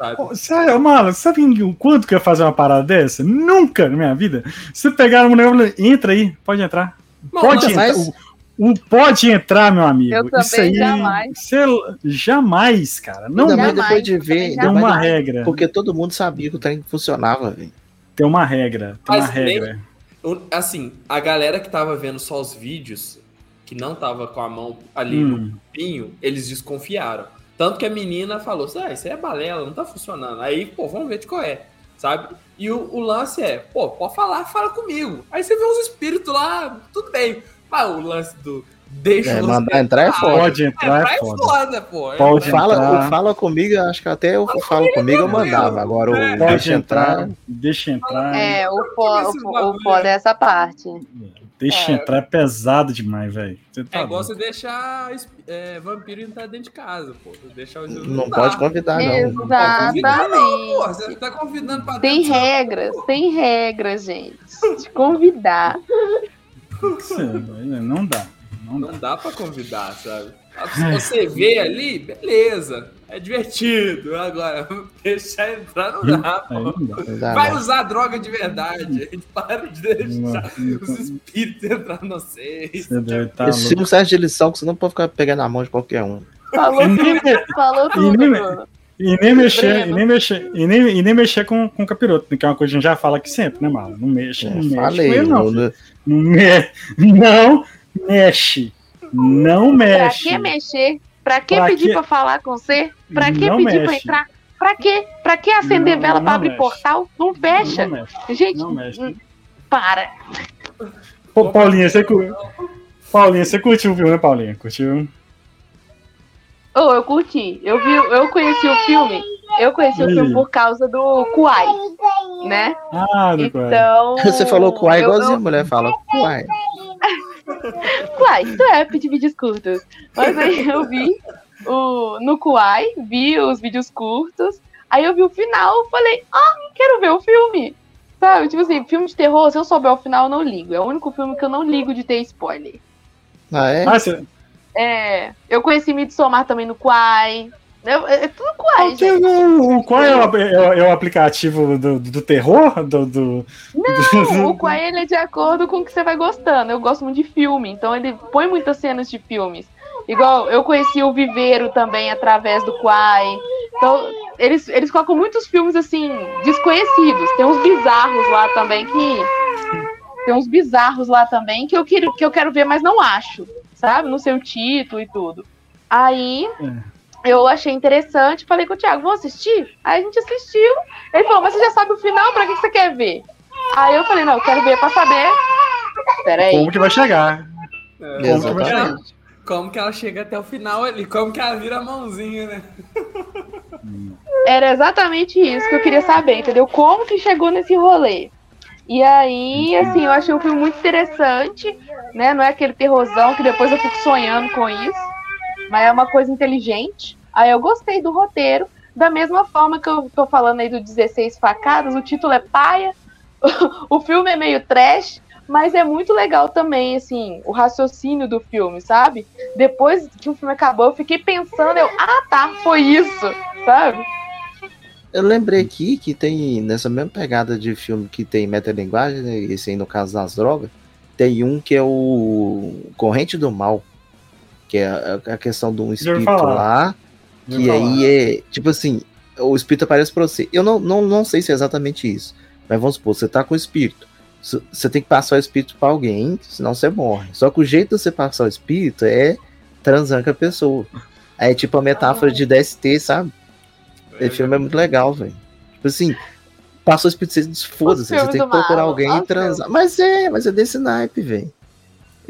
S3: sabe?
S1: Pô, Sério, mano, sabe o quanto que eu ia fazer uma parada dessa? Nunca na minha vida. Se pegar uma mulher e falar, entra aí, pode entrar.
S3: Mano,
S1: Pode
S3: mas-
S1: entrar.
S2: mas-
S1: O, o pode entrar, meu amigo.
S4: Eu também
S1: Isso aí,
S4: jamais.
S1: isso é- jamais, cara. Não
S2: Ainda mais
S4: jamais,
S2: depois de ver.
S1: tem
S4: jamais.
S1: uma regra.
S2: Porque todo mundo sabia que o trem funcionava, velho.
S1: Tem uma regra. Tem
S3: Mas
S1: uma
S3: nem-
S1: regra.
S3: O- Assim, a galera que tava vendo só os vídeos, que não tava com a mão ali no
S1: Hum.
S3: pinho, eles desconfiaram. Tanto que a menina falou ah, isso aí é balela, não tá funcionando. Aí, pô, vamos ver de qual é, sabe? E o, o lance é, pô, pode falar, fala comigo. Aí você vê uns espíritos lá, tudo bem. Mas o lance do deixa
S2: É,
S3: você
S2: mandar entrar é foda.
S1: Pode entrar,
S3: entrar
S1: é
S3: é
S1: foda.
S3: foda, pô.
S1: Pode
S3: É,
S2: Fala,
S1: entrar.
S2: o fala comigo, eu acho que até o fala comigo eu mandava. Agora o
S1: Pode
S2: deixa
S1: entrar,
S2: entrar.
S1: deixa entrar.
S4: É, o, fo o, o foda é essa parte.
S1: Deixa
S3: É.
S1: entrar é pesado demais, velho. Você
S3: é
S1: tá
S3: igual você deixar é, vampiro entrar dentro de casa, pô. Deixar o
S2: Não
S3: dá.
S2: pode convidar, não.
S3: Pode convidar, não, pô. Você
S4: Exatamente.
S3: tá convidando pra
S4: Tem
S3: dentro,
S4: regras, tem regras, gente. De convidar.
S1: Você- Não dá. Não dá.
S3: Não dá pra convidar, sabe? Se você vê ali, beleza. É divertido. Agora, deixar entrar não dá,
S1: não dá.
S2: Não dá,
S3: Vai
S2: não.
S3: usar droga de verdade. A gente para de deixar
S1: Não.
S3: os espíritos entrar no vocês.
S1: Tá
S2: Esse filme serve de lição que você não pode ficar pegando a mão de qualquer um.
S4: Falou tudo, falou tudo,
S1: E nem- e mexer, e nem mexer, e nem, e nem mexer com, com o capiroto, que é uma coisa que a gente já fala aqui sempre, né, mano? Não mexe, não
S2: Eu
S1: mexe com
S2: falei,
S1: ele, não.
S2: não.
S1: Não, me- não mexe.
S4: Pra
S1: mexe.
S4: que mexer? Pra que
S1: Pra
S4: pedir
S1: que-
S4: pra falar com você? Pra que
S1: Não
S4: pedir pra
S1: mexe.
S4: entrar? Pra quê? Pra que acender
S1: Não-
S4: vela
S1: não
S4: pra abrir
S1: mexe.
S4: portal? Não fecha.
S1: Não mexe.
S4: Gente,
S1: Não mexe.
S4: hum, para.
S1: Pô, Paulinha, você, cu- Paulinha, você curtiu o filme, né, Paulinha? Curtiu?
S4: Oh, eu curti. Eu vi, eu conheci o filme. Eu conheci o
S1: Ih.
S4: filme por causa do Kuai, né?
S1: Ah, do Kuai.
S4: Então.
S2: Você falou Kuai
S4: eu-
S2: igualzinho a
S4: eu-
S2: mulher fala. Kuai.
S4: Kuai, tu é pedir vídeos curtos. Mas aí eu vi o, no Kuai, vi os vídeos curtos. Aí eu vi o final, falei, ah, quero ver o filme. Sabe? Tipo assim, filme de terror, se eu souber o final, eu não ligo. É o único filme que eu não ligo de ter spoiler.
S2: Ah, é?
S1: Você,
S4: É, eu conheci Midsommar também no Quai. Eu- É, é tudo Quai, gente.
S1: o, o- qual é o, é o- é o aplicativo do, do terror? Do, do...
S4: Não, o Quai ele é de acordo com o que você vai gostando. Eu gosto muito de filme, então ele põe muitas cenas de filmes. Igual, eu conheci o Viveiro também através do Quai. Então, eles, eles colocam muitos filmes assim, desconhecidos. Tem uns bizarros lá também que. Tem uns bizarros lá também que eu quero, que eu quero ver, mas não acho. Sabe? Não sei o título e tudo. Aí. Eu achei interessante, falei com o Thiago, vamos assistir? Aí a gente assistiu. Ele falou, mas você já sabe o final, pra que você quer ver? Aí eu falei, não, eu quero ver pra saber. Peraí.
S1: Como que vai chegar?
S3: É,
S1: Como que vai chegar?
S3: Como que ela chega até o final ali? Como que ela vira a mãozinha, né?
S4: Era exatamente isso que eu queria saber, entendeu? Como que chegou nesse rolê. E aí, assim, eu achei o filme muito interessante, né? Não é aquele terrorzão que depois eu fico sonhando com isso, mas é uma coisa inteligente. Aí eu gostei do roteiro, da mesma forma que eu tô falando aí do 16 facadas, o título é paia, o filme é meio trash, mas é muito legal também, assim, o raciocínio do filme, sabe? Depois que o filme acabou, eu fiquei pensando, eu, ah tá, foi isso, sabe?
S2: Eu lembrei aqui que tem, nessa mesma pegada de filme que tem metalinguagem, né, esse aí no caso das drogas, tem um que é o Corrente do Mal, que é a, a questão de um espírito lá, que aí é, tipo assim, o espírito aparece pra você. Eu não, não, não sei se é exatamente isso, mas vamos supor, você tá com o espírito, Você tem que passar o espírito pra alguém, senão você morre. Só que o jeito de você passar o espírito é transando com a pessoa. Aí é tipo a metáfora de DST, sabe? Esse filme é muito legal, velho. Tipo assim, passou o espírito, você foda-se, você tem que procurar
S4: Marlon,
S2: alguém e transar. Mas é, mas é desse naipe, velho.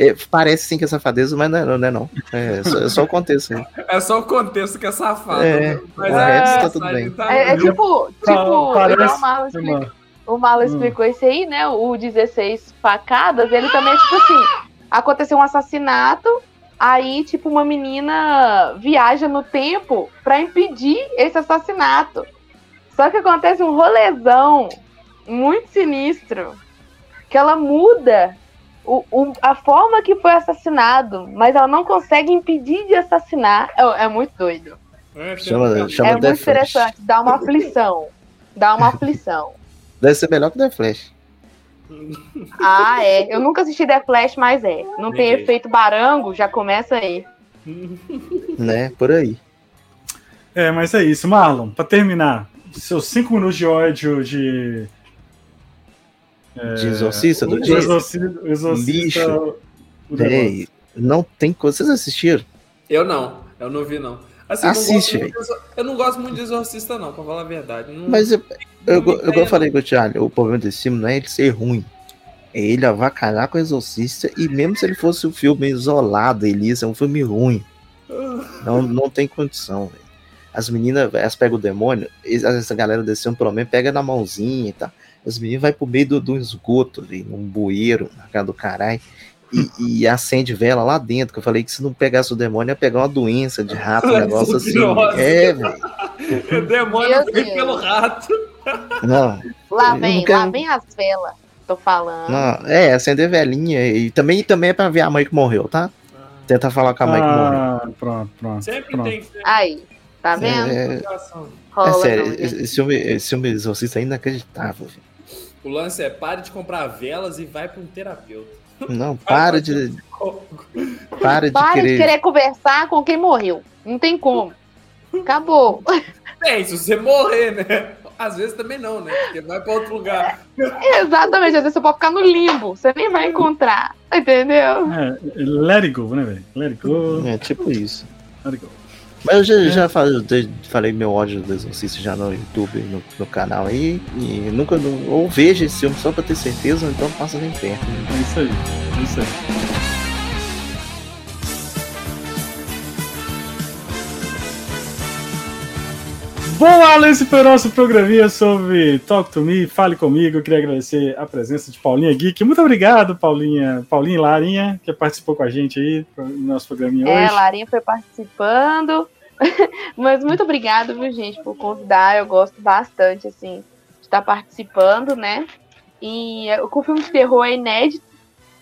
S2: É, parece sim que é safadeza, mas não é não. É, não. É, só, é só o contexto aí.
S3: É só o contexto que é safado.
S2: É,
S3: né? Mas
S2: o
S3: a
S2: resto tá tudo bem.
S3: tá
S4: É, é tipo, tipo, igual o Marlon
S1: Sei
S4: explica-
S1: lá.
S4: o Marlon
S1: Hum.
S4: explicou isso aí, né? O 16 facadas, ele também é tipo assim: aconteceu um assassinato, aí, tipo, uma menina viaja no tempo pra impedir esse assassinato. Só que acontece um rolezão muito sinistro que ela muda o, o- a forma que foi assassinado, mas ela não consegue impedir de assassinar. É, é muito doido.
S3: É,
S2: Chama, chama
S4: é muito
S2: Flash.
S4: interessante, dá uma aflição. Dá uma aflição.
S2: Deve ser melhor que The Flash.
S4: Ah, é. Eu nunca assisti The Flash, mas é. Não tem efeito barango, já começa aí.
S2: Né? Por aí.
S1: É, mas é isso. Marlon, pra terminar, seus cinco minutos de ódio de.
S2: De exorcista do dia.
S1: exorcista,
S2: Lixo.
S1: negócio.
S2: Véi, não tem coisa. Vocês assistiram?
S3: Eu não, eu não vi, não. Assim,
S2: Assiste,
S3: eu, não gosto muito eu não gosto muito de exorcista, não, pra falar a verdade. Não-
S2: Mas eu, eu, eu, eu falei com o Thiago, o problema desse filme não é ele ser ruim. É ele avacalhar com o Exorcista e mesmo se ele fosse um filme isolado, Elisa, é um filme ruim. Não, não tem condição, velho. As meninas, elas pegam o demônio, essa galera desse filme, pelo menos, pega na mãozinha e tal. As meninas vai pro meio do, do esgoto ali, num bueiro, na casa do caralho, e, e acende vela lá dentro. Que eu falei que se não pegasse o demônio, ia pegar uma doença de rato, um negócio assim. É, velho.
S3: O demônio
S4: Deus.
S3: pelo rato.
S2: Não,
S4: Lá vem,
S2: quero-
S4: lá vem as velas. Tô falando.
S2: Não, é, acender velhinha. E também, também é pra ver a mãe que morreu, tá? Tenta falar com a mãe que morreu.
S1: Ah, pronto, pronto.
S3: Sempre
S1: pronto.
S3: tem que ter
S4: Aí, tá vendo?
S2: É, é
S4: Rola
S2: sério, esse filme, esse filme Exorcista é inacreditável. filho.
S3: O lance é pare de comprar velas e vai para um terapeuta.
S2: Não, para de, para de
S4: Para de
S2: querer.
S4: querer conversar com quem morreu. Não tem como. Acabou.
S3: Bem, se você morrer, né? Às vezes também não, né? Porque vai para outro lugar.
S4: Exatamente. Às vezes você pode ficar no limbo. Você nem vai encontrar. Entendeu?
S1: É, let it go, né, velho? Let it go,
S2: É tipo isso.
S1: let it go.
S2: Mas eu já,
S1: É.
S2: já falei, falei meu ódio do Exorcista já no YouTube, no, no canal aí. E nunca. Ou vejo esse filme só pra ter certeza, ou então passa nem perto.
S1: É isso aí, é isso aí. Bom, Alan, esse foi o nosso programinha sobre Talk to Me, Fale Comigo. Eu queria agradecer a presença de Paulinha Geek. Muito obrigado, Paulinha, Paulinha e Larinha, que participou com a gente aí no nosso programinha
S4: É,
S1: hoje.
S4: Larinha foi participando. Mas muito obrigada, viu, gente, por convidar. Eu gosto bastante, assim, de estar participando, né? E é, o filme de terror é inédito.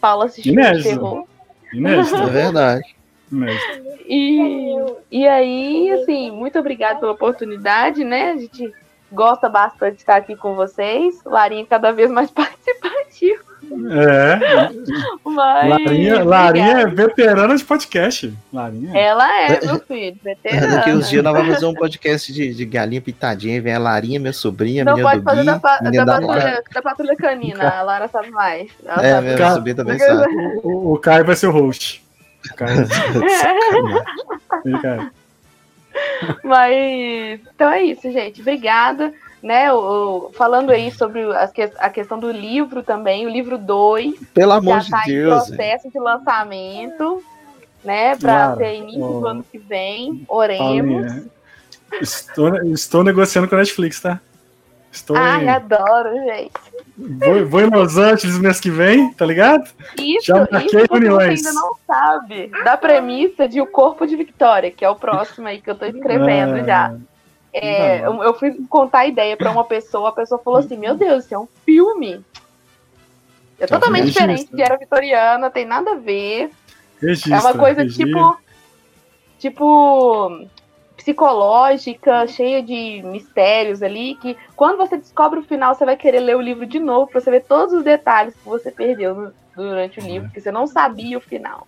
S4: Paulo assistiu filme de
S1: Inédito.
S4: terror.
S1: Inédito,
S2: É verdade.
S4: E, e aí, assim, muito obrigada pela oportunidade, né? A gente gosta bastante de estar aqui com vocês. Larinha cada vez mais participativo.
S1: É,
S4: Mas,
S1: Larinha, Larinha é veterana de podcast. Larinha.
S4: Ela é, meu filho,
S2: Daqui uns
S4: veterana.
S2: dias nós vamos fazer um podcast de, de galinha pitadinha. Vem a Larinha, minha sobrinha,
S4: Não
S2: menina
S4: pode
S2: do
S4: fazer
S2: Gui,
S4: da, pa- da,
S2: da
S4: patrulha, da patrulha canina. A Lara sabe mais. Ela
S2: É,
S4: sabe
S2: minha sobrinha também sabe.
S1: O, o Caio vai ser o host.
S4: Mas então é isso, gente. Obrigada. Né, o, o- falando aí sobre que- a questão do livro também, o livro 2
S2: Pelo amor
S4: já
S2: de
S4: está em
S2: Deus.
S4: processo de lançamento, né, para ter início do ano que vem. Oremos.
S1: Paulinha, estou, estou negociando com a Netflix, tá? Estou
S4: Ai,
S1: em,
S4: adoro, gente.
S1: vou, vou em Los Angeles mês que vem, tá ligado?
S4: Isso,
S1: Já
S4: isso
S1: marquei reuniões.
S4: ainda não sabe. Da premissa de O Corpo de Victoria, que é o próximo aí que eu tô escrevendo
S1: Ah,
S4: já. É, eu, eu fui contar a ideia pra uma pessoa, a pessoa falou assim: Meu Deus, isso é um filme. É totalmente diferente de Era Vitoriana, tem nada a ver. É uma coisa tipo. Tipo. Psicológica, cheia de mistérios ali, que quando você descobre o final, você vai querer ler o livro de novo pra você ver todos os detalhes que você perdeu durante o livro, porque você não sabia o final.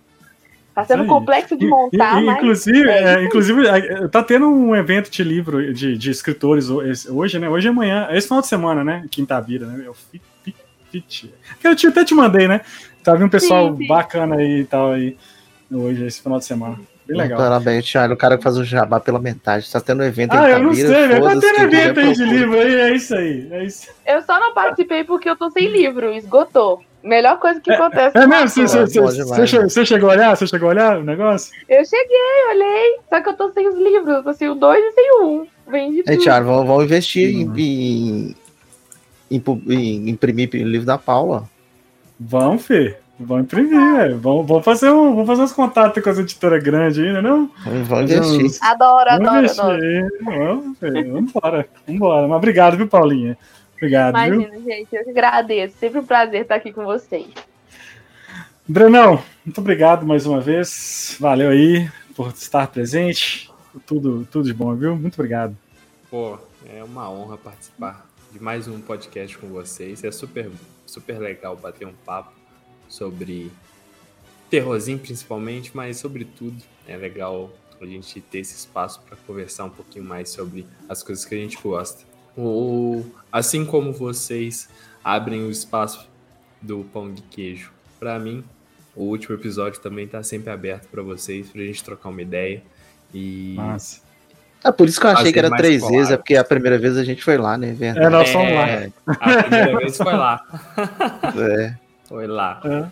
S4: Tá sendo complexo de
S1: E-
S4: montar,
S1: e-
S4: mas.
S1: inclusive,
S4: é
S1: é, inclusive, é, tá tendo um evento de livro de, de escritores hoje, né? Hoje e amanhã, esse final de semana, né? Quinta-feira, né? Eu Fit. Eu te- até te mandei, né? Tava um pessoal
S4: Sim, sim.
S1: bacana aí e tal aí hoje, esse final de semana. Bem legal.
S2: Parabéns, Thiago. O cara que faz o jabá pela metade. Tá tendo um evento
S1: Ah,
S2: em
S1: eu não sei, velho. Tá
S2: foda-se,
S1: tendo evento aí de livro aí, é isso aí. É isso.
S4: Eu só não participei porque eu tô sem livro, esgotou. Melhor coisa que acontece.
S1: É
S4: com
S1: mesmo? Você, chegou,
S2: né?
S1: você chegou a olhar? Você chegou a olhar o negócio?
S4: Eu cheguei, olhei, só que eu tô sem os livros. Eu tô sem o 2 e sem o 1. Um. Vende tudo.
S2: Thiago, vamos, vamos investir
S1: Uhum.
S2: em, em, em em imprimir o livro da Paula.
S1: Vamos, Fê. Vamos imprimir, velho. Vamos, vamos, fazer um, vamos fazer uns contatos com as editoras grandes né? Não? Fazer
S2: investir.
S1: uns-
S4: Adoro,
S1: Vamos
S4: adoro,
S1: investir
S4: adoro.
S1: aí. Vamos, Fê. Vambora. Vambora. Mas obrigado, viu, Paulinha? Obrigado, viu?
S4: Imagina, gente, eu que agradeço. Sempre um prazer estar aqui com vocês.
S1: Brenão, muito obrigado mais uma vez. Valeu aí por estar presente. Tudo, tudo de bom, viu? Muito obrigado.
S3: Pô, é uma honra participar de mais um podcast com vocês. É super, super legal bater um papo sobre terrorzinho principalmente, mas sobre tudo é legal a gente ter esse espaço para conversar um pouquinho mais sobre as coisas que a gente gosta. Ou assim como vocês abrem o espaço do pão de queijo para mim, o último episódio também tá sempre aberto para vocês, pra gente trocar uma ideia. E
S1: Massa.
S2: É por isso que eu achei que era três vezes, é porque a primeira vez a gente foi lá, né?
S1: É,
S2: Verdade.
S1: nós fomos lá.
S3: É, a primeira vez foi lá.
S2: É.
S3: Foi lá.
S1: É.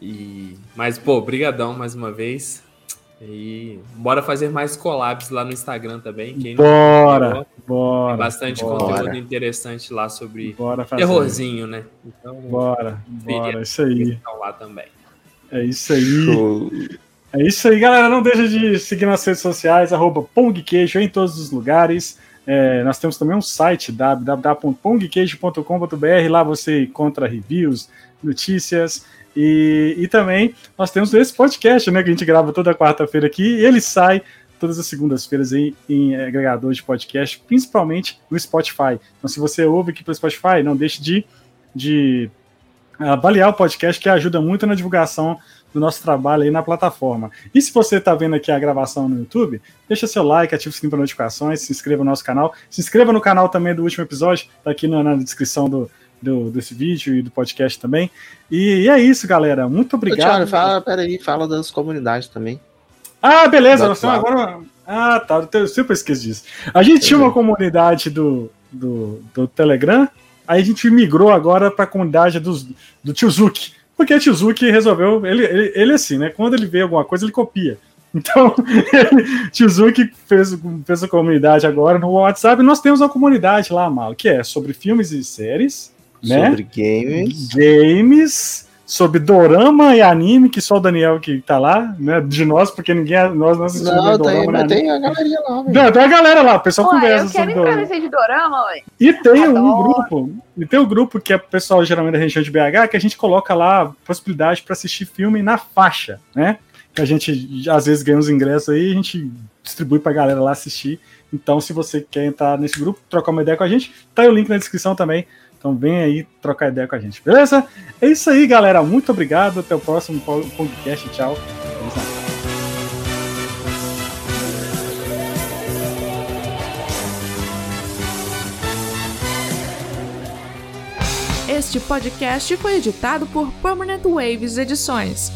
S3: E... Mas, pô, brigadão mais uma vez. E bora fazer mais collabs lá no Instagram também. Quem não
S1: Bora,
S3: acompanhou,
S1: bora.
S3: Tem bastante
S1: bora.
S3: conteúdo interessante lá sobre
S1: Bora fazer.
S3: terrorzinho, né? Então,
S1: Bora, bora. Isso aí.
S3: lá também.
S1: É isso aí.
S2: Show.
S1: É isso aí, galera. Não deixa de seguir nas redes sociais, arroba Pongqueijo em todos os lugares. É, nós temos também um site, www.pongqueijo.com.br. Lá você encontra reviews, notícias. E, e também nós temos esse podcast, né? Que a gente grava toda quarta-feira aqui. E ele sai todas as segundas-feiras em, em agregador de podcast, principalmente no Spotify. Então, se você ouve aqui pelo Spotify, não deixe de, de avaliar o podcast, que ajuda muito na divulgação do nosso trabalho aí na plataforma. E se você está vendo aqui a gravação no YouTube, deixa seu like, ativa o sininho para notificações, se inscreva no nosso canal, se inscreva no canal também do último episódio, tá aqui na, na descrição do, do- desse vídeo e do podcast também. E, é isso, galera. Muito
S2: Ô,
S1: obrigado.
S2: Thiago, fala, peraí, fala das comunidades também.
S1: Ah, beleza. Nós temos agora. Ah, tá. Eu sempre esqueço disso. A gente tinha uma comunidade do, do, do Telegram, aí a gente migrou agora para a comunidade dos, do Tiozuki. Porque o Tiozuki resolveu. Ele, ele, ele, assim, né? Quando ele vê alguma coisa, ele copia. Então, ele, Tiozuki fez, fez a comunidade agora no WhatsApp. E nós temos uma comunidade lá, Mal, que é sobre filmes e séries, né?
S2: Sobre games.
S1: games, sobre dorama e anime, que só o Daniel que tá lá, né? De nós, porque ninguém nós não assistimos
S2: Não,
S1: dorama,
S2: mas
S1: nem
S2: tem a galerinha lá.
S1: Não, tem a galera lá, o pessoal
S4: Ué,
S1: conversa
S4: eu
S1: sobre
S4: entrar
S1: dorama.
S4: nesse de dorama, ué.
S1: E tem um
S4: Adoro.
S1: grupo, e tem o um grupo que é o pessoal geralmente da região de BH, que a gente coloca lá possibilidade para assistir filme na faixa, né? Que a gente às vezes ganha os ingressos aí, a gente distribui pra galera lá assistir. Então, se você quer entrar nesse grupo, trocar uma ideia com a gente, tá aí o link na descrição também. Então vem aí trocar ideia com a gente, beleza? É isso aí, galera. Muito obrigado. Até o próximo podcast. Tchau.
S5: Este podcast foi editado por Permanent Waves Edições.